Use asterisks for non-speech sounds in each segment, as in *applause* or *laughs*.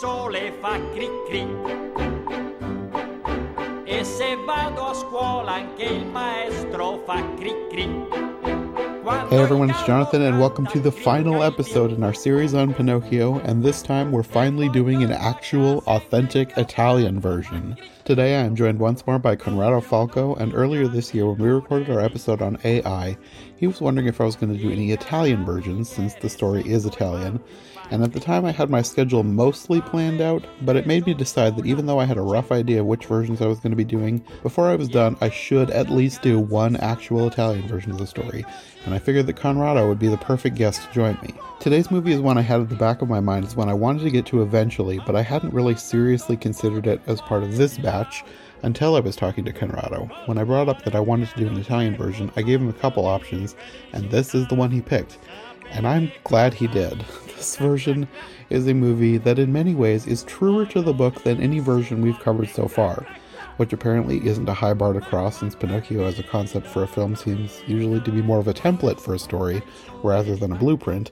sole fa cri cri. E se vado a scuola anche il maestro fa cri cri. Hey everyone, it's Jonathan, and welcome to the final episode in our series on Pinocchio. And this time we're finally doing an actual, authentic Italian version. Today I am joined once more by Conrado Falco, and earlier this year when we recorded our episode on AI, he was wondering if I was going to do any Italian versions since the story is Italian and at the time I had my schedule mostly planned out, but it made me decide that even though I had a rough idea of which versions I was going to be doing, before I was done, I should at least do one actual Italian version of the story, and I figured that Conrado would be the perfect guest to join me. Today's movie is one I had at the back of my mind as one I wanted to get to eventually, but I hadn't really seriously considered it as part of this batch until I was talking to Conrado. When I brought up that I wanted to do an Italian version, I gave him a couple options, and this is the one he picked. And I'm glad he did. This version is a movie that, in many ways, is truer to the book than any version we've covered so far, which apparently isn't a high bar to cross since Pinocchio as a concept for a film seems usually to be more of a template for a story rather than a blueprint,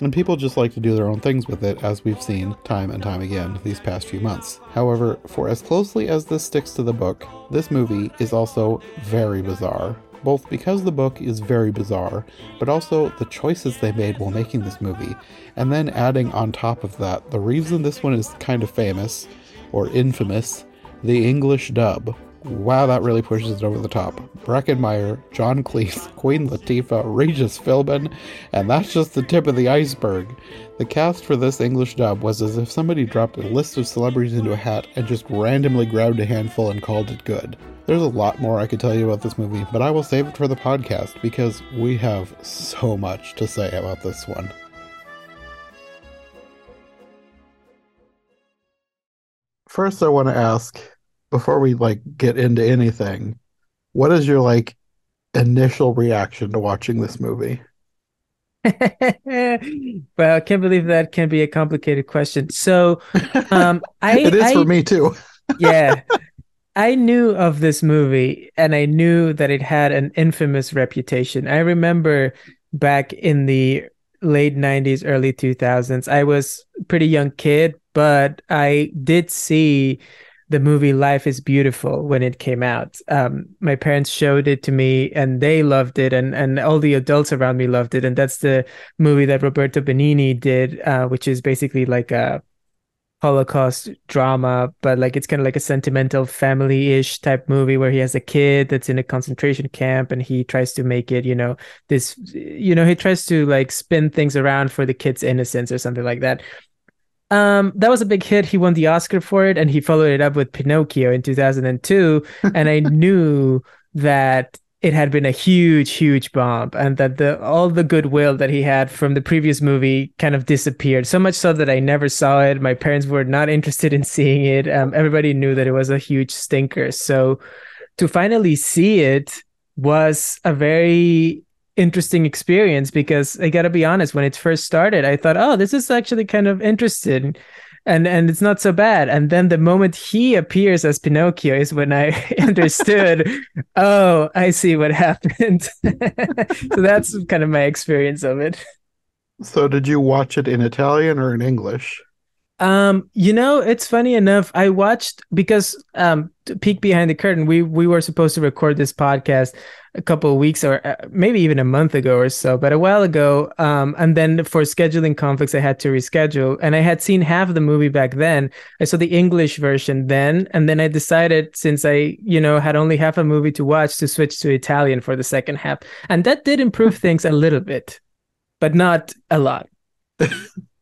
and people just like to do their own things with it, as we've seen time and time again these past few months. However, for as closely as this sticks to the book, this movie is also very bizarre, both because the book is very bizarre, but also the choices they made while making this movie, and then adding on top of that the reason this one is kind of famous, or infamous, the English dub. Wow, that really pushes it over the top. Breckin Meyer, John Cleese, *laughs* Queen Latifah, Regis Philbin, and that's just the tip of the iceberg. The cast for this English dub was as if somebody dropped a list of celebrities into a hat and just randomly grabbed a handful and called it good. There's a lot more I could tell you about this movie, but I will save it for the podcast because we have so much to say about this one. First, I want to ask before we like get into anything, what is your like initial reaction to watching this movie? *laughs* well, I can't believe that can be a complicated question. So, um, *laughs* I it is I, for me too. yeah, I knew of this movie and I knew that it had an infamous reputation. I remember back in the late 90s, early 2000s, I was pretty young kid, but I did see the movie Life is Beautiful when it came out. Um, my parents showed it to me and they loved it, and, and all the adults around me loved it. And that's the movie that Roberto Benigni did, uh, which is basically like a Holocaust drama, but like it's kind of like a sentimental family ish type movie where he has a kid that's in a concentration camp and he tries to make it, you know, this, you know, he tries to like spin things around for the kid's innocence or something like that. Um, that was a big hit. He won the Oscar for it and he followed it up with Pinocchio in 2002. and I *laughs* knew that it had been a huge, huge bomb, and that the all the goodwill that he had from the previous movie kind of disappeared. So much so that I never saw it. My parents were not *laughs* interested in seeing it. Um, everybody knew that it was a huge stinker. So to finally see it was a very interesting experience because I got to be honest, when it first started, I thought, oh, this is actually kind of interesting and and it's not so bad. And then the moment he appears as pinocchio is when i *laughs* understood *laughs* oh i see what happened. *laughs* So that's kind of my experience of it. So did you watch it in italian or in english um, you know, it's funny enough. I watched because um, to peek behind the curtain, we we were supposed to record this podcast a couple of weeks or uh, maybe even a month ago or so, but a while ago. Um, and then for scheduling conflicts, I had to reschedule. And I had seen half the movie back then. I saw the English version then, and then I decided since I you know had only half a movie to watch to switch to Italian for the second half, and that did improve things a little bit, but not a lot. *laughs*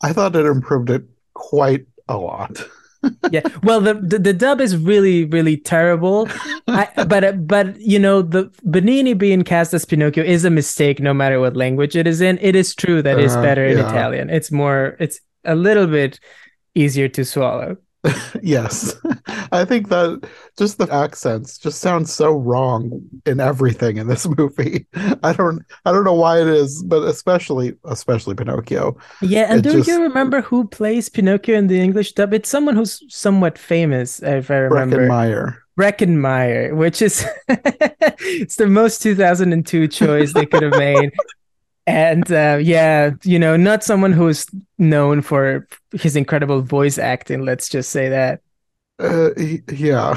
I thought it improved it quite a lot. *laughs* yeah, well, the, the, the dub is really really terrible, I, but but you know the Benigni being cast as Pinocchio is a mistake no matter what language it is in. It is true that uh, it's better in yeah. Italian. It's more it's a little bit easier to swallow. *laughs* yes. *laughs* I think that just the accents just sound so wrong in everything in this *laughs* movie. I don't I don't know why it is, but especially especially Pinocchio. Yeah, and do just... you remember who plays Pinocchio in the English dub? It's someone who's somewhat famous, if I remember. Breckin Meyer. Breckin Meyer, which is it's the most 2002 choice they could have made and uh, yeah, you know, not someone who's known for his incredible voice acting. Let's just say that. Uh, yeah,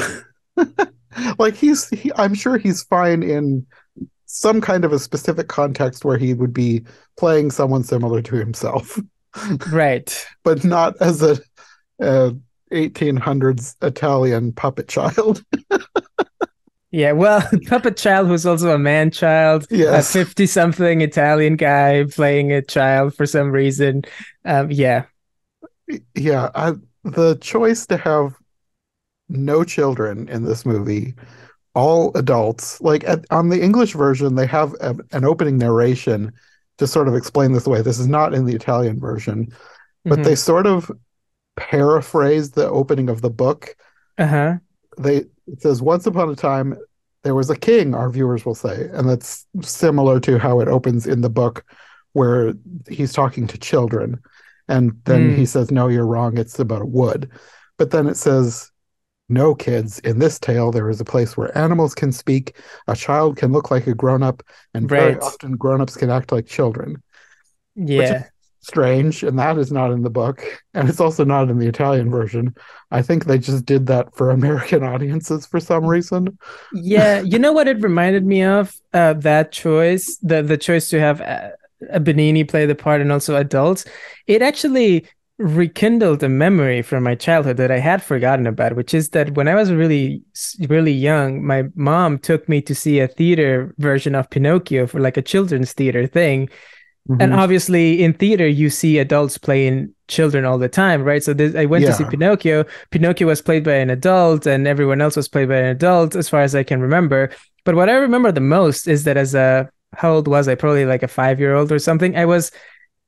*laughs* like he's. He, I'm sure he's fine in some kind of a specific context where he would be playing someone similar to himself, *laughs* right? but not as a, a 1800s Italian puppet child. *laughs* Yeah, well, *laughs* Puppet Child, who's also a man child, yes. a 50 something Italian guy playing a child for some reason. Um, yeah. Yeah. I, the choice to have no children in this movie, all adults, like at, on the English version, they have a, an opening narration to sort of explain this away. This is not in the Italian version, but mm-hmm. they sort of paraphrase the opening of the book. Uh huh. They it says once upon a time there was a king our viewers will say. And that's similar to how it opens in the book where he's talking to children. And then mm. he says no you're wrong. It's about a wood. But then it says no kids in this tale there is a place where animals can speak. A child can look like a grown-up and right. very often grown-ups can act like children. Yeah strange, and that is not in the book, and it's also not in the Italian version. I think they just did that for American *laughs* audiences for some reason. Yeah, you know what it reminded me of? Uh, that choice, the the choice to have a, a Benigni play the part and also adults. It actually rekindled a memory from my childhood that I had forgotten about, which is that when I was really, really young, my mom took me to see a theater version of Pinocchio for like a children's theater thing. Mm-hmm. And obviously, in theater, you see adults playing children all the time, right? So this, I went yeah. to see Pinocchio. Pinocchio was played by an adult, and everyone else was played by an adult, as far as I can remember. But what I remember the most is that as a how old was I? Probably like a five year old or something. I was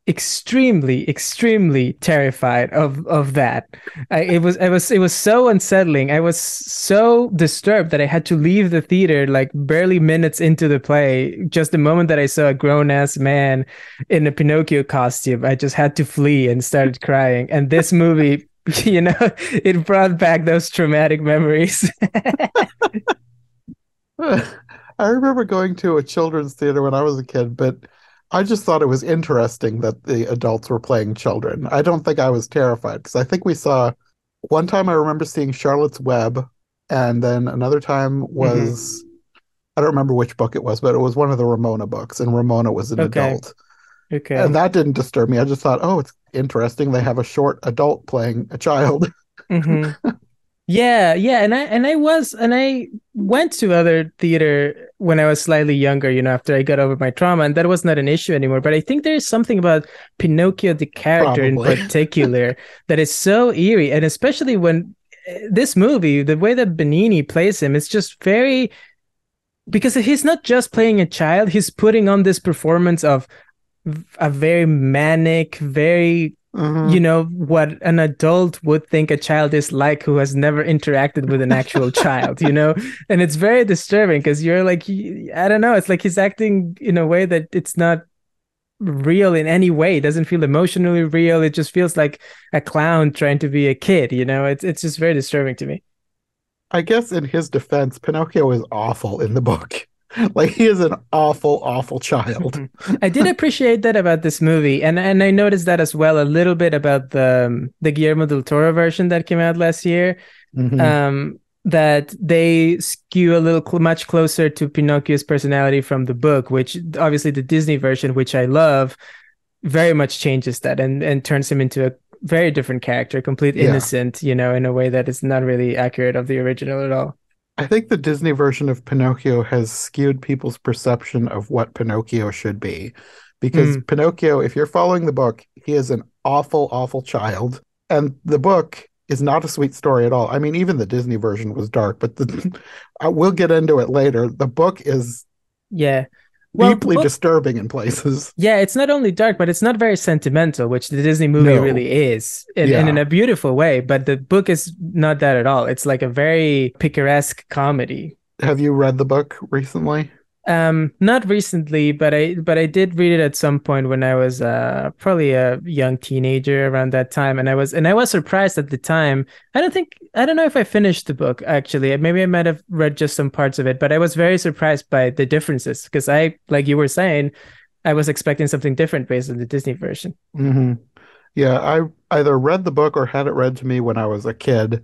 extremely extremely terrified of of that. I, it was it was it was so unsettling. I was so disturbed that i had to leave the theater like barely minutes into the play. Just the moment that i saw a grown-ass man in a pinocchio costume i just had to flee and started crying. And this movie *laughs* you know *laughs* it brought back those traumatic memories. *laughs* I remember going to a children's theater when i was a kid but I just thought it was interesting that the adults were playing children. I don't think I was terrified because I think we saw one time I remember seeing Charlotte's Web, and then another time was mm-hmm. I don't remember which book it was, but it was one of the Ramona books, and Ramona was an okay. adult. Okay. And that didn't disturb me. I just thought, oh, it's interesting. They have a short adult playing a child. Mm-hmm. *laughs* Yeah, yeah, and I and I was and I went to other theater when I was slightly younger, you know, after I got over my trauma, and that was not an issue anymore. But I think there's something about Pinocchio, the character Probably. in *laughs* particular, that is so eerie, and especially when eh, this movie, the way that Benigni plays him, it's just very because he's not just playing a child; he's putting on this performance of a very manic, very Mm-hmm. You know what an adult would think a child is like who has never interacted with an actual *laughs* child, you know? And it's very disturbing because you're like, I don't know, it's like he's acting in a way that it's not real in any way. It doesn't feel emotionally real. It just feels like a clown trying to be a kid, you know? It's it's just very disturbing to me. I guess in his defense, Pinocchio is awful in the book. *laughs* like he is an awful awful child *laughs* i did appreciate that about this movie and and i noticed that as well a little bit about the um, the guillermo del toro version that came out last year mm-hmm. um that they skew a little cl- much closer to pinocchio's personality from the book which obviously the disney version which i love very much changes that and and turns him into a very different character complete innocent yeah. you know in a way that is not really accurate of the original at all I think the Disney version of Pinocchio has skewed people's perception of what Pinocchio should be. Because mm. Pinocchio, if you're following the book, he is an awful, awful child. And the book is not a sweet story at all. I mean, even the Disney version was dark, but the, *laughs* we'll get into it later. The book is yeah well, deeply disturbing in places. Yeah, it's not only dark, but it's not very sentimental, which the Disney movie no. really is, in, yeah. in a beautiful way. But the book is not that at all. It's like a very picaresque comedy. Have you read the book recently? Um, not recently, but I but I did read it at some point when I was uh probably a young teenager around that time, and I was and I was surprised at the time. I don't think I don't know if I finished the book actually. Maybe I might have read just some parts of it, but I was very surprised by the differences because I, like you were saying, I was expecting something different based on the Disney version. hmm Yeah, I either read the book or had it read to me when I was a kid,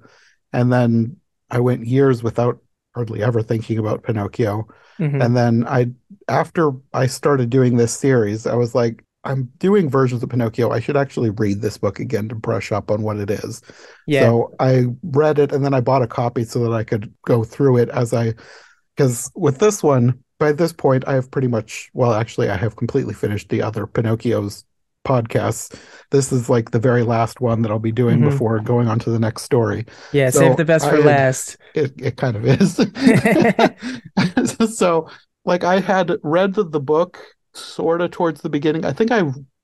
and then I went years without hardly ever thinking about Pinocchio. Mhm. And then I, after I started doing this series, I was like, I'm doing versions of Pinocchio. I should actually read this book again to brush up on what it is. Yeah. So I read it and then I bought a copy so that I could go through it as I, because with this one, by this point, I have pretty much, well, actually, I have completely finished the other Pinocchio's podcasts. This is like the very last one that I'll be doing Mhm. before going on to the next story. yeah, so save the best for last. It it kind of is. *laughs* so like I had read the, the book sort of towards the beginning. I think I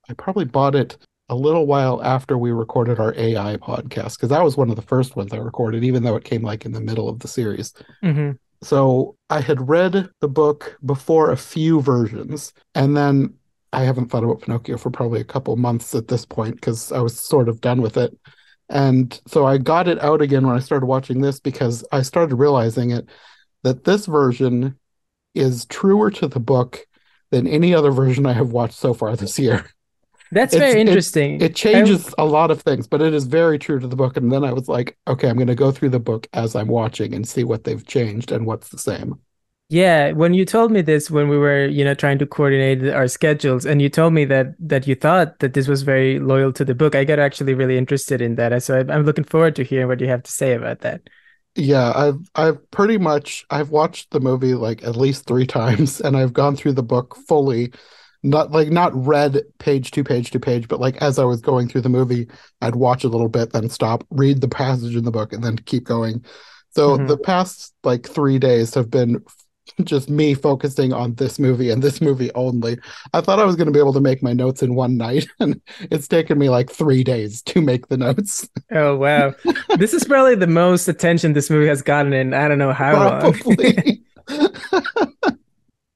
I probably bought it a little while after we recorded our AI podcast because that was one of the first ones I recorded, even though it came like in the middle of the series. hmm So I had read the book before a few versions, and then I haven't thought about Pinocchio for probably a couple months at this point because I was sort of done with it. And so I got it out again when I started watching this because I started realizing it that this version is truer to the book than any other version I have watched so far this year. That's It's- very interesting. It changes a lot of things, but it is very true to the book. And then I was like, okay, I'm going to go through the book as I'm watching and see what they've changed and what's the same. Yeah, when you told me this when we were, you know, trying to coordinate our schedules, and you told me that that you thought that this was very loyal to the book, I got actually really interested in that. So I- I'm looking forward to hearing what you have to say about that. Yeah, I've I've pretty much I've watched the movie like at least three *laughs* times and I've gone through the book fully. Not like not read page to page to page, but like as I was going through the movie, I'd watch a little bit, then stop, read the passage in the book, and then keep going. So Mhm. the past like three days have been just me focusing on this movie and this movie only. I thought I was going to be able to make my notes in one night, *laughs* and it's taken me like three days to make the notes. Oh wow, *laughs* this is probably the most attention this movie has gotten in I don't know how long. *laughs*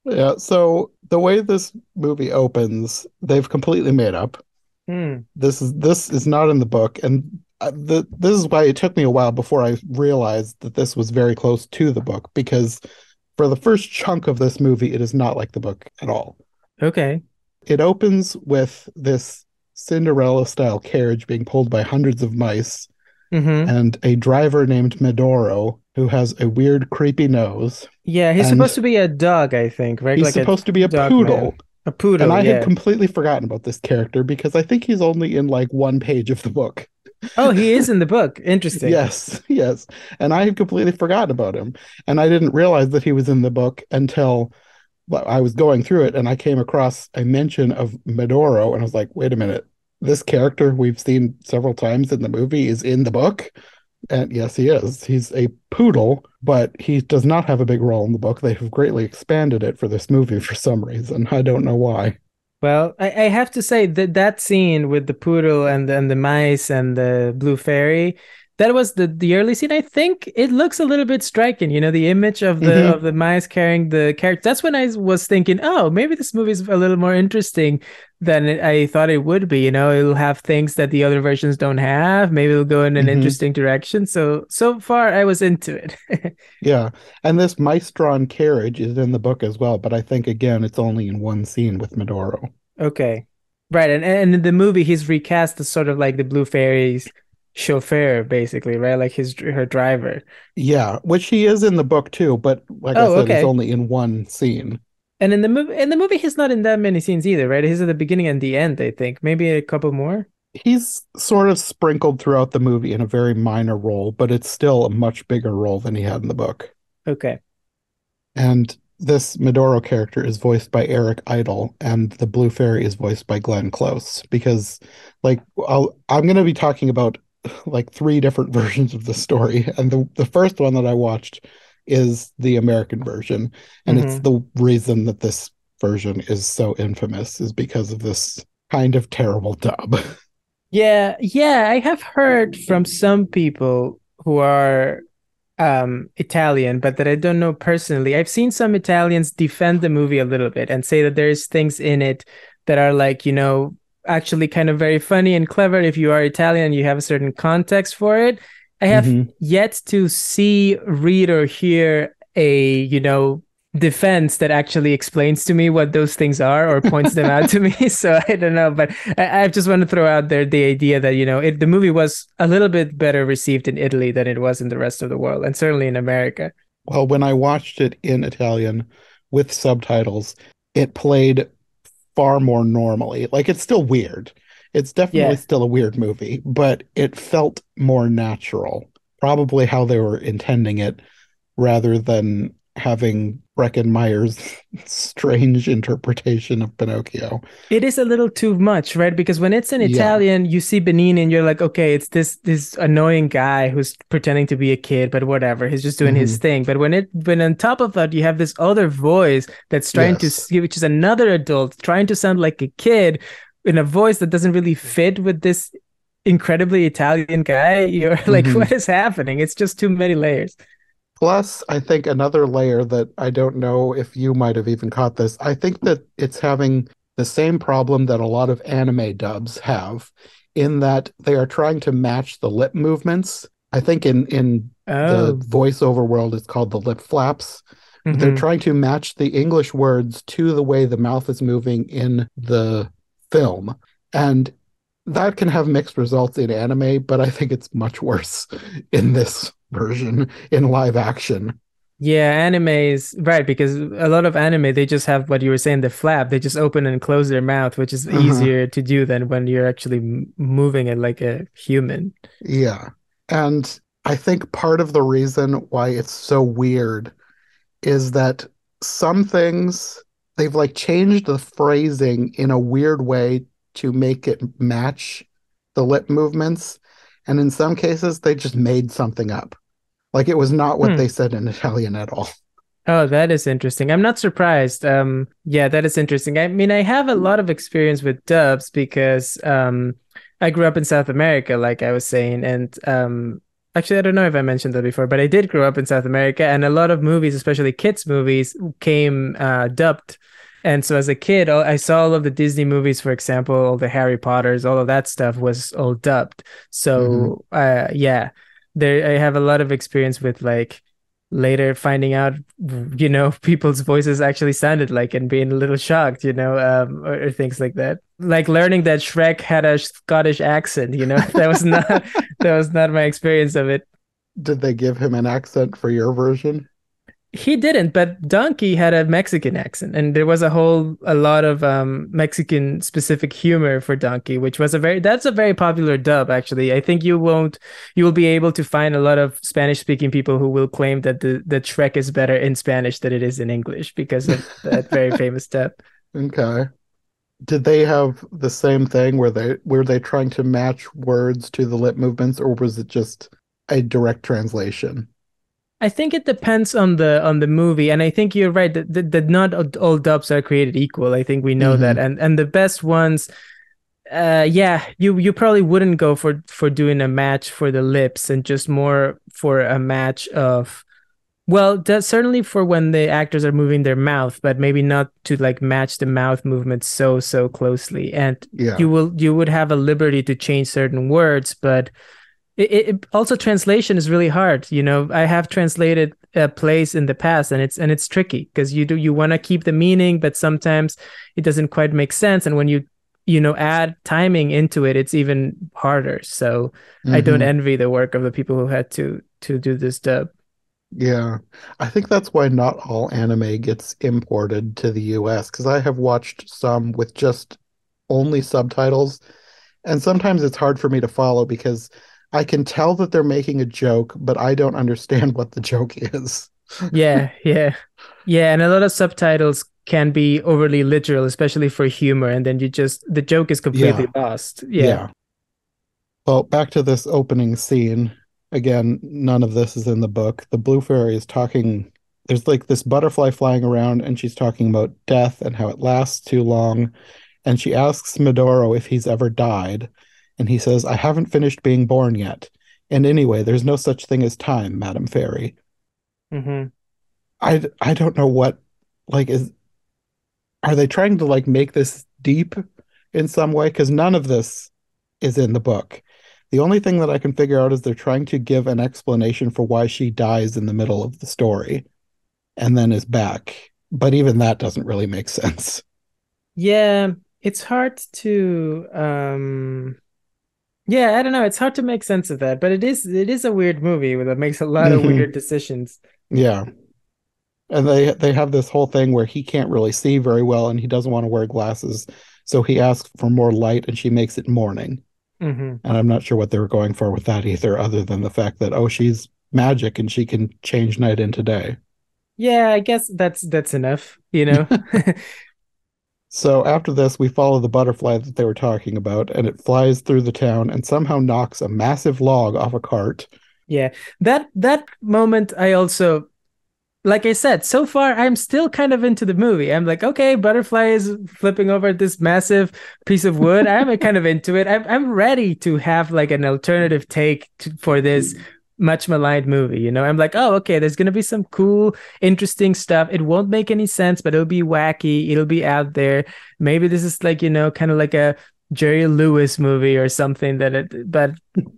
Yeah, so the way this movie opens, they've completely made up. Hmm. This is this is not in the book, and uh, the, this is why it took me a while before I realized that this was very close to the book because for the first chunk of this movie, it is not like the book at all. Okay. It opens with this Cinderella style carriage being pulled by hundreds of mice hmm and a driver named Medoro who has a weird, creepy nose. Yeah, he's And- supposed to be a dog, I think, right? He's like supposed to be a poodle. man. a, a poodle. And I yeah. had completely forgotten about this character because I think he's only in like one page of the book. Oh, he is in the book. Interesting. Yes, *laughs* yes. And I had completely forgotten about him. And I didn't realize that he was in the book until I was going through it and I came across a mention of Medoro and I was like, wait a minute, this character we've seen several times in the movie is in the book. And yes, he is. He's a poodle, but he does not have a big role in the book. They have greatly expanded it for this movie for some reason. I don't know why. Well, I, I have to say that that scene with the poodle and and the mice and the blue fairy, that was the the early scene. I think it looks a little bit striking. You know, the image of the Mhm. of the mice carrying the character. That's when I was thinking, oh, maybe this movie is a little more interesting than it, I thought it would be. You know, it'll have things that the other versions don't have. Maybe it'll go in an Mhm. interesting direction. So so far, I was into it. *laughs* Yeah, and this mice-drawn carriage is in the book as well, but I think again it's only in one scene with Medoro. Okay. Right. And and in the movie he's recast as sort of like the Blue Fairy's chauffeur, basically, right? Like his her driver. Yeah, which he is in the book too, but like I Oh, said, okay. he's only in one scene. And in the movie in the movie he's not in that many scenes either, right? He's at the beginning and the end, I think. Maybe a couple more. He's sort of sprinkled throughout the movie in a very minor role, but it's still a much bigger role than he had in the book. Okay. And this Medoro character is voiced by Eric Idle, and the Blue Fairy is voiced by Glenn Close. Because, like, I'll, I'm going to be talking about *laughs* like three different *laughs* versions of the story, and the the first one that I watched is the American version, and it's the reason that this version is so infamous is because of this kind of terrible dub. *laughs* Yeah, yeah, I have heard from some people who are um Italian, but that I don't know personally. I've seen some Italians defend the movie a little bit and say that there's things in it that are like, you know, actually kind of very funny and clever if you are Italian you have a certain context for it. I have Mhm. yet to see, read, or hear a, you know, defense that actually explains to me what those things are or points them out to me. *laughs* So I don't know, but I, I, just want to throw out there the idea that you know it, the movie was a little bit better received in Italy than it was in the rest of the world, and certainly in America. Well, when I watched it in Italian with subtitles, it played far more normally. Like it's still weird. It's definitely yeah. still a weird movie, but it felt more natural. Probably how they were intending it rather than having Breckin Meyer's strange interpretation of Pinocchio. It is a little too much, right? Because when it's in Italian, yeah. you see Benigni and you're like, okay, it's this this annoying guy who's pretending to be a kid, but whatever, he's just doing mm-hmm. his thing. But when it when on top of that you have this other voice that's trying yes. to which is another adult trying to sound like a kid in a voice that doesn't really fit with this incredibly Italian guy, *laughs* you're like, mm-hmm. what is happening? It's just too many layers. Plus, I think another layer that I don't know if you might have even caught this. I think that it's having the same problem that a lot of anime dubs have, in that they are trying to match the lip movements. I think in in oh. the voiceover world, it's called the lip flaps. Mm-hmm. They're trying to match the English words to the way the mouth is moving in the film, and that can have mixed results in anime. But I think it's much worse *laughs* in this version in live action. Yeah, animes, right? Because a lot of anime, they just have what you were saying, the flap. They just open and close their mouth, which is uh-huh. easier to do than when you're actually moving it like a human. Yeah. And I think part of the reason why it's so weird is that some things they've like changed the phrasing in a weird way to make it match the lip movements. And in some cases, they just made something up. Like it was not what hmm. they said in Italian at all. Oh, that is interesting. I'm not surprised. Um, yeah, that is interesting. I mean, I have a lot of experience with dubs because um, I grew up in South America, like I was saying, and um, actually, I don't know if I mentioned that before, but I did grow up in South America, and a lot of movies, especially kids' movies, came uh, dubbed. And so, as a kid, I saw all of the Disney movies, for example, all the Harry Potters, all of that stuff was all dubbed. So, mm-hmm. uh, yeah there I have a lot of experience with like later finding out you know *laughs* people's voices actually sounded like and being a little shocked you know um, or, or, things like that. Like learning that shrek had a scottish accent you know *laughs* that was not *laughs* that was not my experience of it. Did they give him an accent for your version he didn't, but Donkey had a Mexican accent, and there was a whole a lot of um, Mexican specific humor for Donkey, which was a very that's a very popular dub actually. I think you won't you will be able to find a lot of Spanish speaking people who will claim that the the Shrek is better in Spanish than it is in English because of that very *laughs* famous dub. Okay. Did they have the same thing where they were they trying to match words to the lip movements, or was it just a direct translation? I think it depends on the on the movie, and I think you're right that, that, that not all dubs are created equal. I think we know mm-hmm. that, and and the best ones, uh, yeah, you you probably wouldn't go for for doing a match for the lips and just more for a match of, well, that's certainly for when the actors are moving their mouth, but maybe not to like match the mouth movement so so closely. And yeah. you will you would have a liberty to change certain words, but it, it, also translation is really hard you know? I have translated a place in the past and it's and it's tricky because you do you want to keep the meaning but sometimes it doesn't quite make sense. And when you you know add timing into it it's even harder. So mm-hmm. i don't envy the work of the people who had to to do this dub. Yeah. I think that's why not all anime gets imported to the us because i have watched some with just only subtitles. And sometimes it's hard for me to follow because I can tell that they're making a joke, but I don't understand what the joke is. yeah, yeah. Yeah, and a lot of subtitles can be overly literal, especially for humor, and then you just the joke is completely yeah. lost. Yeah. yeah. Well, back to this opening scene. Again, none of this is in the book. The blue fairy is talking there's like this butterfly flying around and she's talking about death and how it lasts too long. And she asks Medoro if he's ever died and he says, I haven't finished being born yet. And anyway, there's no such thing as time, Madam Fairy. Mm-hmm. I, I don't know what, like, is, are they trying to, like, make this deep in some way? Because none of this is in the book. The only thing that I can figure out is they're trying to give an explanation for why she dies in the middle of the story. and then is back. But even that doesn't really make *laughs* sense. Yeah, it's hard to um yeah, I don't know. It's hard to make sense of that, but it is it is a weird movie that makes a lot of weird decisions. Yeah. And they they have this whole thing where he can't really see very well and he doesn't want to wear glasses. So he asks for more light and she makes it morning. hmm And I'm not sure what they were going for with that either, other than the fact that, oh, she's magic and she can change night into day. Yeah, I guess that's that's enough, you know. *laughs* So after this, we follow the butterfly that they were talking about, and it flies through the town and somehow knocks a massive log off a cart. Yeah, that that moment I also like I said, so far I'm still kind of into the movie. I'm like, okay, butterfly is flipping over this massive piece of wood. I'm kind of into it. I'm I'm ready to have like an alternative take to, for this *laughs* mm. Much maligned movie. You know, I'm like, oh, okay, there's gonna be some cool, interesting stuff. It won't make any sense, but it'll be wacky. It'll be out there. Maybe this is like you know, kind of like a Jerry Lewis movie or something that it, but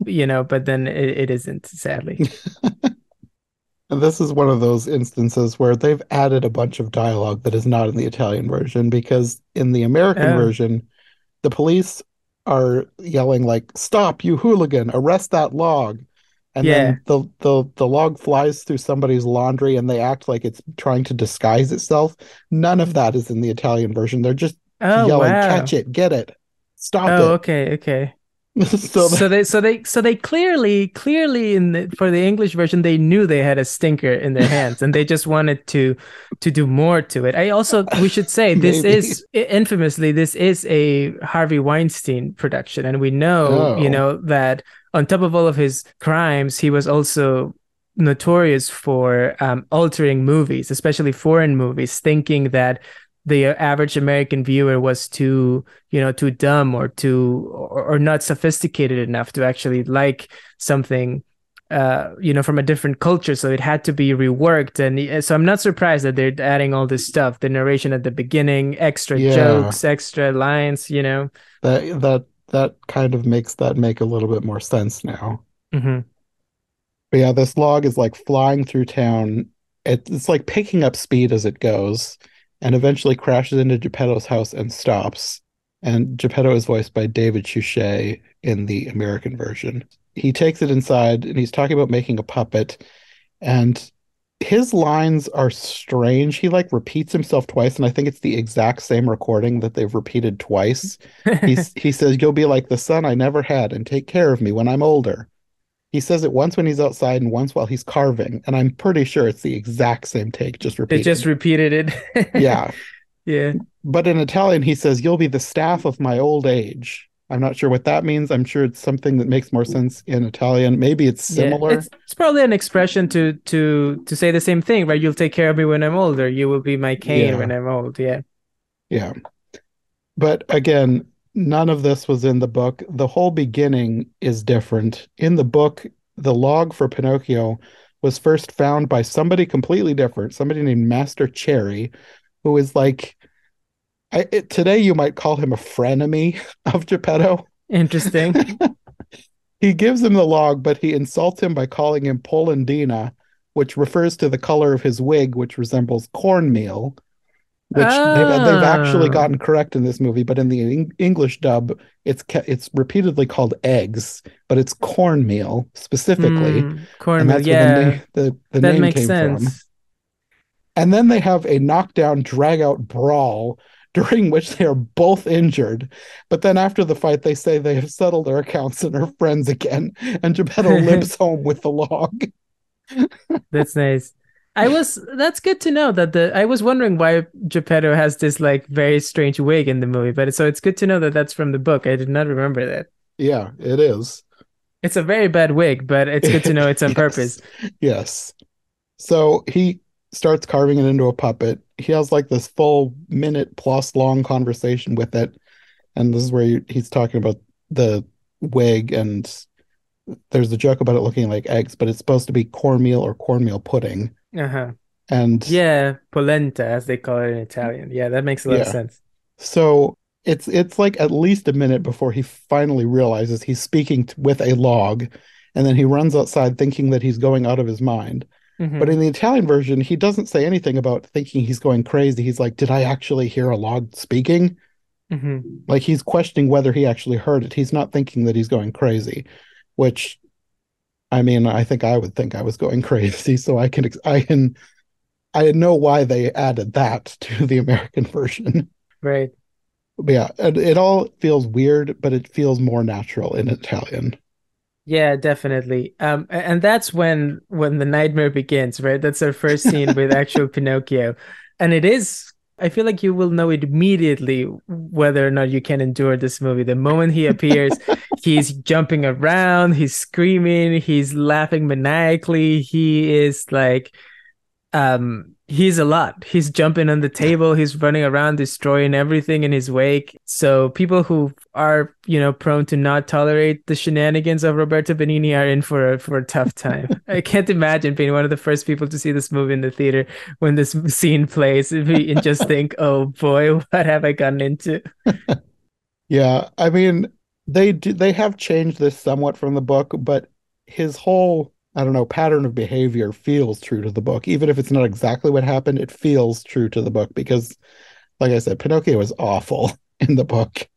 you know, but then it, it isn't, sadly. *laughs* And this is one of those instances where they've added a bunch of dialogue that is not in the Italian version because in the American Oh. version, the police are yelling like, "Stop, you hooligan! Arrest that log!" And Yeah. then the, the the log flies through somebody's laundry and they act like it's trying to disguise itself. None of mm-hmm. that is in the Italian version. They're just Oh yelling, wow. "Catch it, get it, stop Oh, it!" okay, okay. *laughs* so So they, so they, so they clearly, clearly in the for the English version, they knew they had a stinker in their hands, and they just wanted to to do more to it. I also, we should say, *laughs* this is infamously, this is a Harvey Weinstein production, and we know, oh. you Oh. know, that on top of all of his crimes, he was also notorious for um, altering movies, especially foreign movies, thinking that the average American viewer was too, you know, too dumb or too or, or not sophisticated enough to actually like something uh you know from a different culture. So it had to be reworked. And uh, so i'm not surprised that they're adding all this stuff the narration at the beginning extra Yeah. jokes extra lines you know? That that that kind of makes that make a little bit more sense now. hmm But yeah, this log is like flying through town. It, it's like picking up speed as it goes and eventually crashes into Geppetto's house and stops. And Geppetto is voiced by David Suchet in the American version. He takes it inside and he's talking about making a puppet. And his lines are strange. He like repeats himself twice, and I think it's the exact same recording that they've repeated twice. He's, *laughs* he says, You'll be like the son I never had and take care of me when I'm older. He says it once when he's outside and once while he's carving. And I'm pretty sure it's the exact same take, just repeated. they just repeated it yeah. *laughs* yeah But in Italian, he says, You'll be the staff of my old age. I'm not sure what that means. I'm sure it's something that makes more sense in Italian. Maybe it's Yeah, similar. it's, it's probably an expression to to to say the same thing right you'll take care of me when i'm older you will be my cane Yeah. when i'm old yeah Yeah. But again, none of this was in the book. The whole beginning is different. In the book, the log for Pinocchio was first found by somebody completely different, somebody named Master Cherry, who is like, I, it, today you might call him a frenemy of Geppetto. interesting *laughs* He gives him the log, but he insults him by calling him Polendina, which refers to the color of his wig, which resembles cornmeal, which they've, they've actually Oh. gotten correct in this movie. But in the Eng- English dub, it's ca- it's repeatedly called eggs, but it's cornmeal specifically, Mm, and cornmeal that's yeah where the, na- the, the that name makes came sense from. And then they have a knockdown, drag-out brawl. During which they are both injured, but then after the fight, they say they have settled their accounts and are friends again. *laughs* And Geppetto *laughs* limps home with the log. *laughs* That's nice. I was that's good to know that the I was wondering why Geppetto has this like very strange wig in the movie, but so it's good to know that that's from the book. I did not remember that. Yeah, it is. It's a very bad wig, but it's good to know it's on Yes. purpose. Yes. So he starts carving it into a puppet. He has like this full minute plus long conversation with it. And this is where he, he's talking about the wig, and there's a joke about it looking like eggs, but it's supposed to be cornmeal or cornmeal pudding. Uh-huh. And Yeah, polenta as they call it in Italian. Yeah, that makes a lot of sense. so it's it's like at least a minute before he finally realizes he's speaking t- with a log, and then he runs outside thinking that he's going out of his mind. Mhm. But in the Italian version, he doesn't say anything about thinking he's going crazy. He's like, Did I actually hear a log speaking? Mhm. Like he's questioning whether he actually heard it. He's not thinking that he's going crazy, which I mean, I think I would think I was going *laughs* crazy. So I can, I can, I know why they added that *laughs* to the American version. right. But yeah, it, it all feels weird, but it feels more natural in Italian. Yeah, definitely. Um, and that's when when the nightmare begins, right? That's our first scene with actual *laughs* Pinocchio. And it is, I feel like you will know it immediately whether or not you can endure this movie. The moment he appears, he's jumping around, he's screaming, he's laughing maniacally, he is like um he's a lot. He's jumping on the table. He's running around destroying everything in his wake. So people who are you know prone to not tolerate the shenanigans of roberto benigni are in for a for a tough time. *laughs* I can't imagine being one of the first people to see this movie in the theater when this *laughs* scene plays and just think *laughs* oh boy what have i gotten into? Yeah, I mean, they do, they have changed this somewhat from the book, but his whole, I don't know, pattern of behavior feels true to the book. Even if it's not exactly what happened, it feels true to the book because, like I said, Pinocchio is awful *laughs* in the book.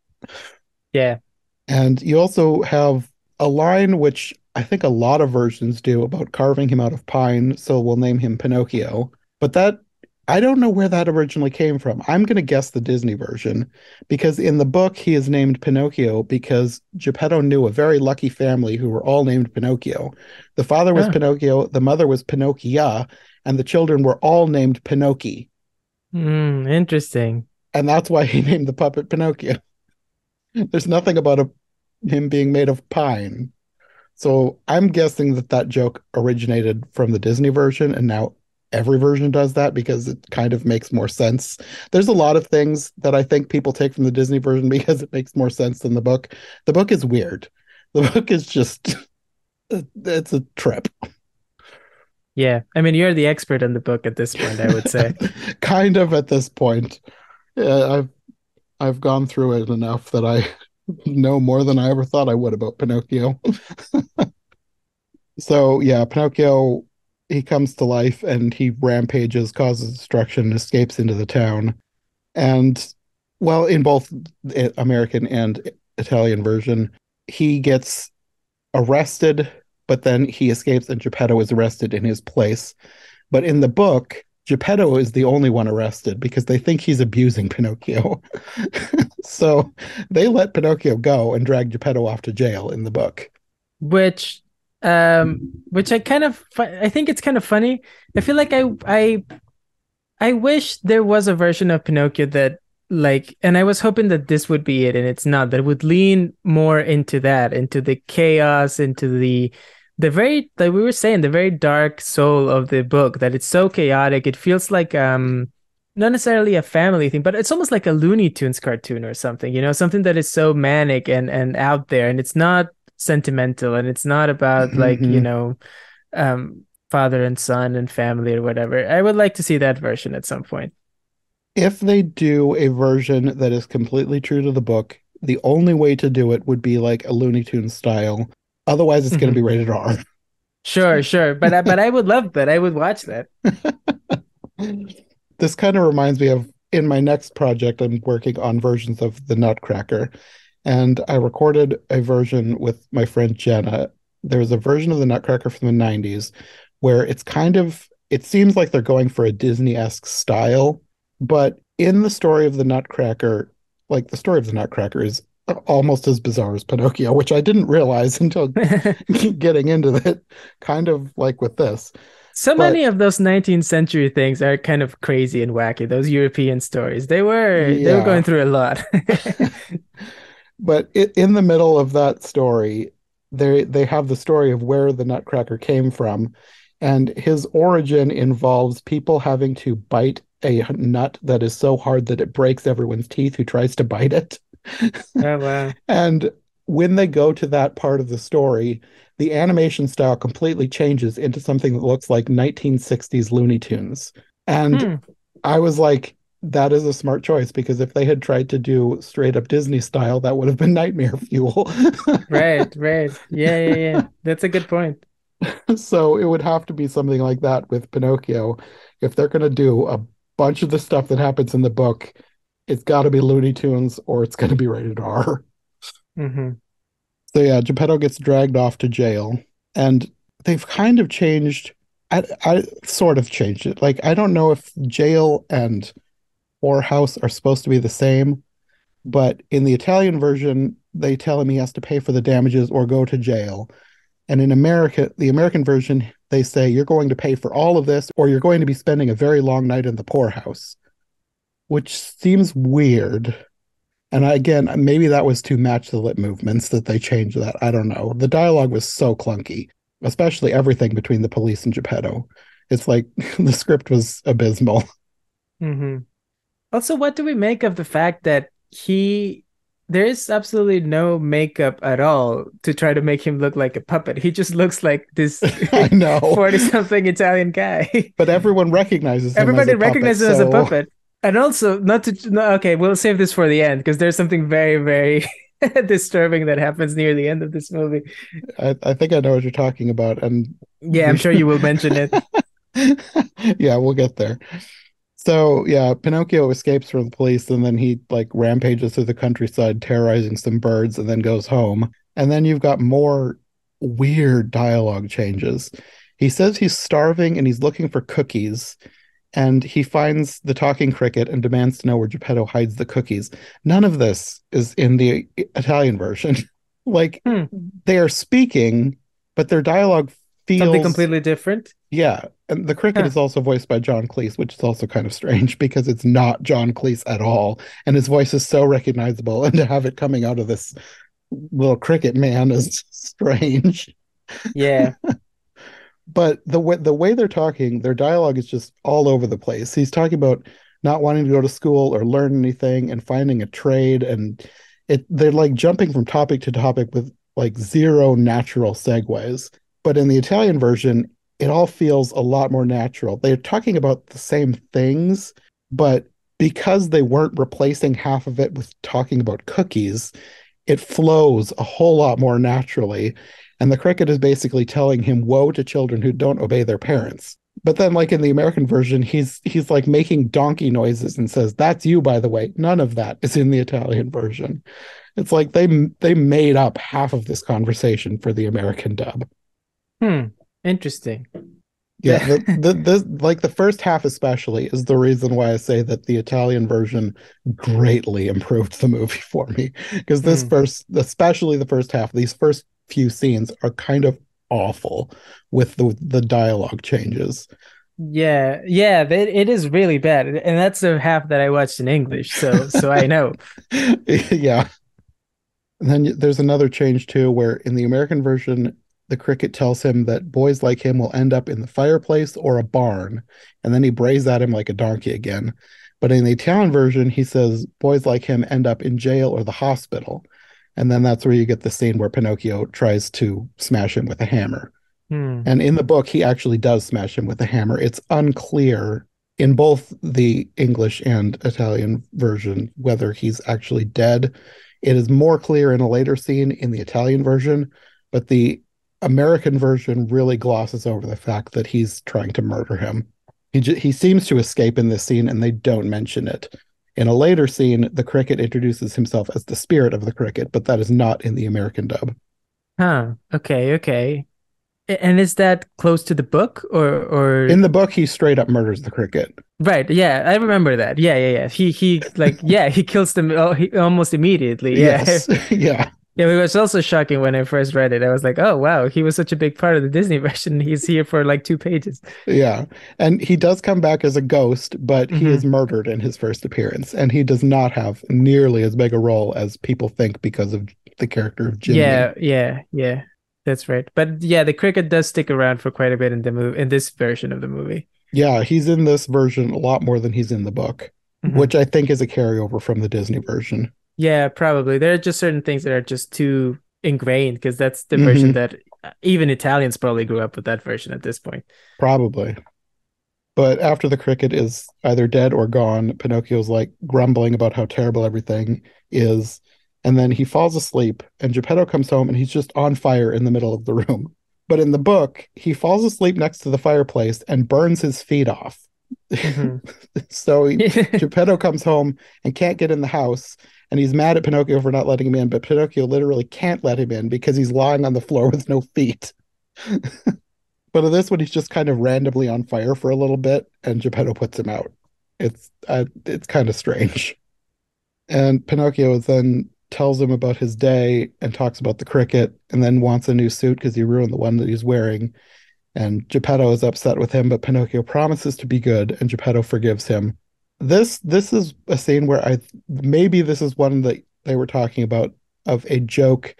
yeah And you also have a line which I think a lot of versions do about carving him out of pine, so we'll name him Pinocchio. But that I don't know where that originally came from. I'm going to guess the Disney version because in the book he is named Pinocchio because Geppetto knew a very lucky family who were all named Pinocchio. The father was Ah. Pinocchio, the mother was Pinocchia, and the children were all named Pinocchi. Hmm, interesting And that's why he *laughs* named the puppet Pinocchio. There's nothing about a, him being made of pine. So I'm guessing that that joke originated from the Disney version, and now every version does that because it kind of makes more sense. There's a lot of things that I think people take from the Disney version *laughs* because it makes more sense than the book. The book is weird. The book is just *laughs* it's a trip. yeah i mean you're the expert on the book at this point i would say *laughs* kind of at this point. Yeah, I've I've gone through it enough that I know more than I ever thought I would about Pinocchio. so yeah, Pinocchio he comes to life and he rampages, causes destruction, and escapes into the town. And well, in both American and Italian version, he gets arrested, but then he escapes and Geppetto is arrested in his place. But in the book, Geppetto is the only one arrested because they think he's abusing Pinocchio. *laughs* so they let Pinocchio go and drag Geppetto off to jail in the book. which um which i kind of i think it's kind of funny. I feel like i i i wish there was a version of pinocchio that like and i was hoping that this would be it and it's not that would lean more into that into the chaos into the the very like we were saying the very dark soul of the book that it's so chaotic. It feels like um not necessarily a family thing but it's almost like a looney tunes cartoon or something you know something that is so manic and and out there and it's not sentimental and it's not about like you Mhm. know um father and son and family or whatever i would like to see that version at some point If they do a version that is completely true to the book, the only way to do it would be like a Looney Tunes style. Otherwise, it's going to be rated R. sure sure but I, but i would love that i would watch that *laughs* this kind of reminds me of in my next project, I'm working on versions of the Nutcracker. And I recorded a version with my friend Jenna. There's a version of the Nutcracker from the 90s where it's kind of, it seems like they're going for a Disney esque style. But in the story of the Nutcracker, like the story of the Nutcracker is almost as bizarre as Pinocchio, which I didn't realize *laughs* until *laughs* getting into it, kind of like with this. so But- many of those 19th century things are kind of crazy and wacky those european stories they were they were going through a lot *laughs* but i in the middle of that story, they they have the story of where the Nutcracker came from, and his origin involves people having to bite a nut that is so hard that it breaks everyone's teeth who tries to bite it. oh wow *laughs* And when they go to that part of the story, the animation style completely changes into something that looks like 1960s Looney Tunes. And Hmm. I was like, that is a smart choice because if they had tried to do straight up Disney style, that would have been nightmare fuel. right right yeah yeah yeah *laughs* that's a good point so it would have to be something like that with Pinocchio. If they're going to do a bunch of the stuff that happens in the book, it's got to be Looney Tunes or it's going to be rated R. Mm-hmm. So yeah, Geppetto gets dragged off to jail, and they've kind of changed. I, I sort of changed it. Like I don't know if jail and whorehouse are supposed to be the same, but in the Italian version, they tell him he has to pay for the damages or go to jail. And in America, the American version, they say you're going to pay for all of this or you're going to be spending a very long night in the poorhouse, which seems weird. And again, maybe that was to match the lip movements that they changed that. I don't know. The dialogue was so clunky, especially everything between the police and Geppetto. It's like *laughs* the script was abysmal. Mm-hmm. Also, what do we make of the fact that he there is absolutely no makeup at all to try to make him look like a puppet. He just looks like this *laughs* I *laughs* know 40 something Italian guy. *laughs* but everyone recognizes him Everybody as a recognizes puppet, him as a puppet. And also, not to no, okay, we'll save this for the end because there's something very, very disturbing that happens near the end of this movie. I, I think I know what you're talking about. And Yeah, I'm sure you will mention it. yeah, we'll get there. So yeah, Pinocchio escapes from the police and then he like rampages through the countryside, terrorizing some birds, and then goes home. And then you've got more weird dialogue changes. He says he's starving and he's looking for cookies. And he finds the talking cricket and demands to know where Geppetto hides the cookies. None of this is in the Italian version. *laughs* like Hmm. they are speaking, but their dialogue feels Something completely different. yeah, and the cricket Huh. is also voiced by John Cleese, which is also kind of strange *laughs* because it's not John Cleese at all, and his voice is so recognizable, *laughs* and to have it coming out of this little cricket man is *laughs* strange. Yeah. But the way the way they're talking, their dialogue is just all over the place. He's talking about not wanting to go to school or learn anything and finding a trade, and it they're like jumping from topic to topic with like zero natural segues. But in the Italian version, it all feels a lot more natural. They're talking about the same things, but because they weren't replacing half of it with talking about cookies, it flows a whole lot more naturally. And the cricket is basically telling him woe to children who don't obey their parents. But then, like in the American version, he's he's like making donkey noises and says, "That's you, by the way." None of that is in the Italian version. It's like they they made up half of this conversation for the American dub. Hmm. Interesting. Yeah, the, *laughs* the, the like the first half especially is the reason why I say that the Italian version greatly improved the movie *laughs* for me because this Hmm. first, especially the first half, these first few scenes are kind of awful with the the dialogue changes. Yeah, yeah, it, it is really bad, and that's the half that I watched in English. So, so I know. *laughs* yeah. And then there's another change too, where in the American version, the cricket tells him that boys like him will end up in the fireplace or a barn, and then he brays at him like a donkey again. But in the Italian version, he says boys like him end up in jail or the hospital. And then that's where you get the scene where Pinocchio tries to smash him with a hammer. Hmm. And in the book, he actually does smash him with a hammer. It's unclear in both the English and Italian version whether he's actually dead. It is more clear in a later scene in the Italian version, but the American version really glosses over the fact that he's trying to murder him. He j- he seems to escape in this scene, and they don't mention it. In a later scene, the cricket introduces himself as the spirit of the cricket, but that is not in the American dub. Huh. Okay. Okay. And is that close to the book, or or In the book, he straight up murders the cricket. right? Yeah, I remember that. Yeah, yeah, yeah. He he like *laughs* yeah, he kills them almost immediately. Yeah. Yes. yeah. *laughs* Yeah, it was also shocking when I first read it. I was like, oh wow, he was such a big part of the Disney *laughs* version. He's here for like two pages. Yeah. And he does come back as a ghost, but he Mhm. is murdered in his first appearance. And he does not have nearly as big a role as people think because of the character of Jiminy. Yeah, yeah, yeah. That's right. But yeah, the cricket does stick around for quite a bit in the movie in this version of the movie. Yeah. He's in this version a lot more than he's in the book, Mhm. which I think is a carryover from the Disney version. Yeah, probably. There are just certain things that are just too ingrained because that's the version Mhm. that uh, even Italians probably grew up with that version at this point. Probably. But after the cricket is either dead or gone, Pinocchio's like grumbling about how terrible everything is. And then he falls asleep, and Geppetto comes home and he's just on fire in the middle of the room. But in the book, he falls asleep next to the fireplace and burns his feet off. Mhm. *laughs* so he, *laughs* Geppetto comes home and can't get in the house, and he's mad at Pinocchio for not letting him in. But Pinocchio literally can't let him in because he's lying on the floor *laughs* with no feet. *laughs* but in this one, he's just kind of randomly on fire for a little bit, and Geppetto puts him out. It's uh, it's kind of strange. And Pinocchio then tells him about his day and talks about the cricket, and then wants a new suit because he ruined the one that he's wearing. And Geppetto is upset with him, but Pinocchio promises to be good, and Geppetto forgives him. This this is a scene where I maybe this is one that they were talking about of a joke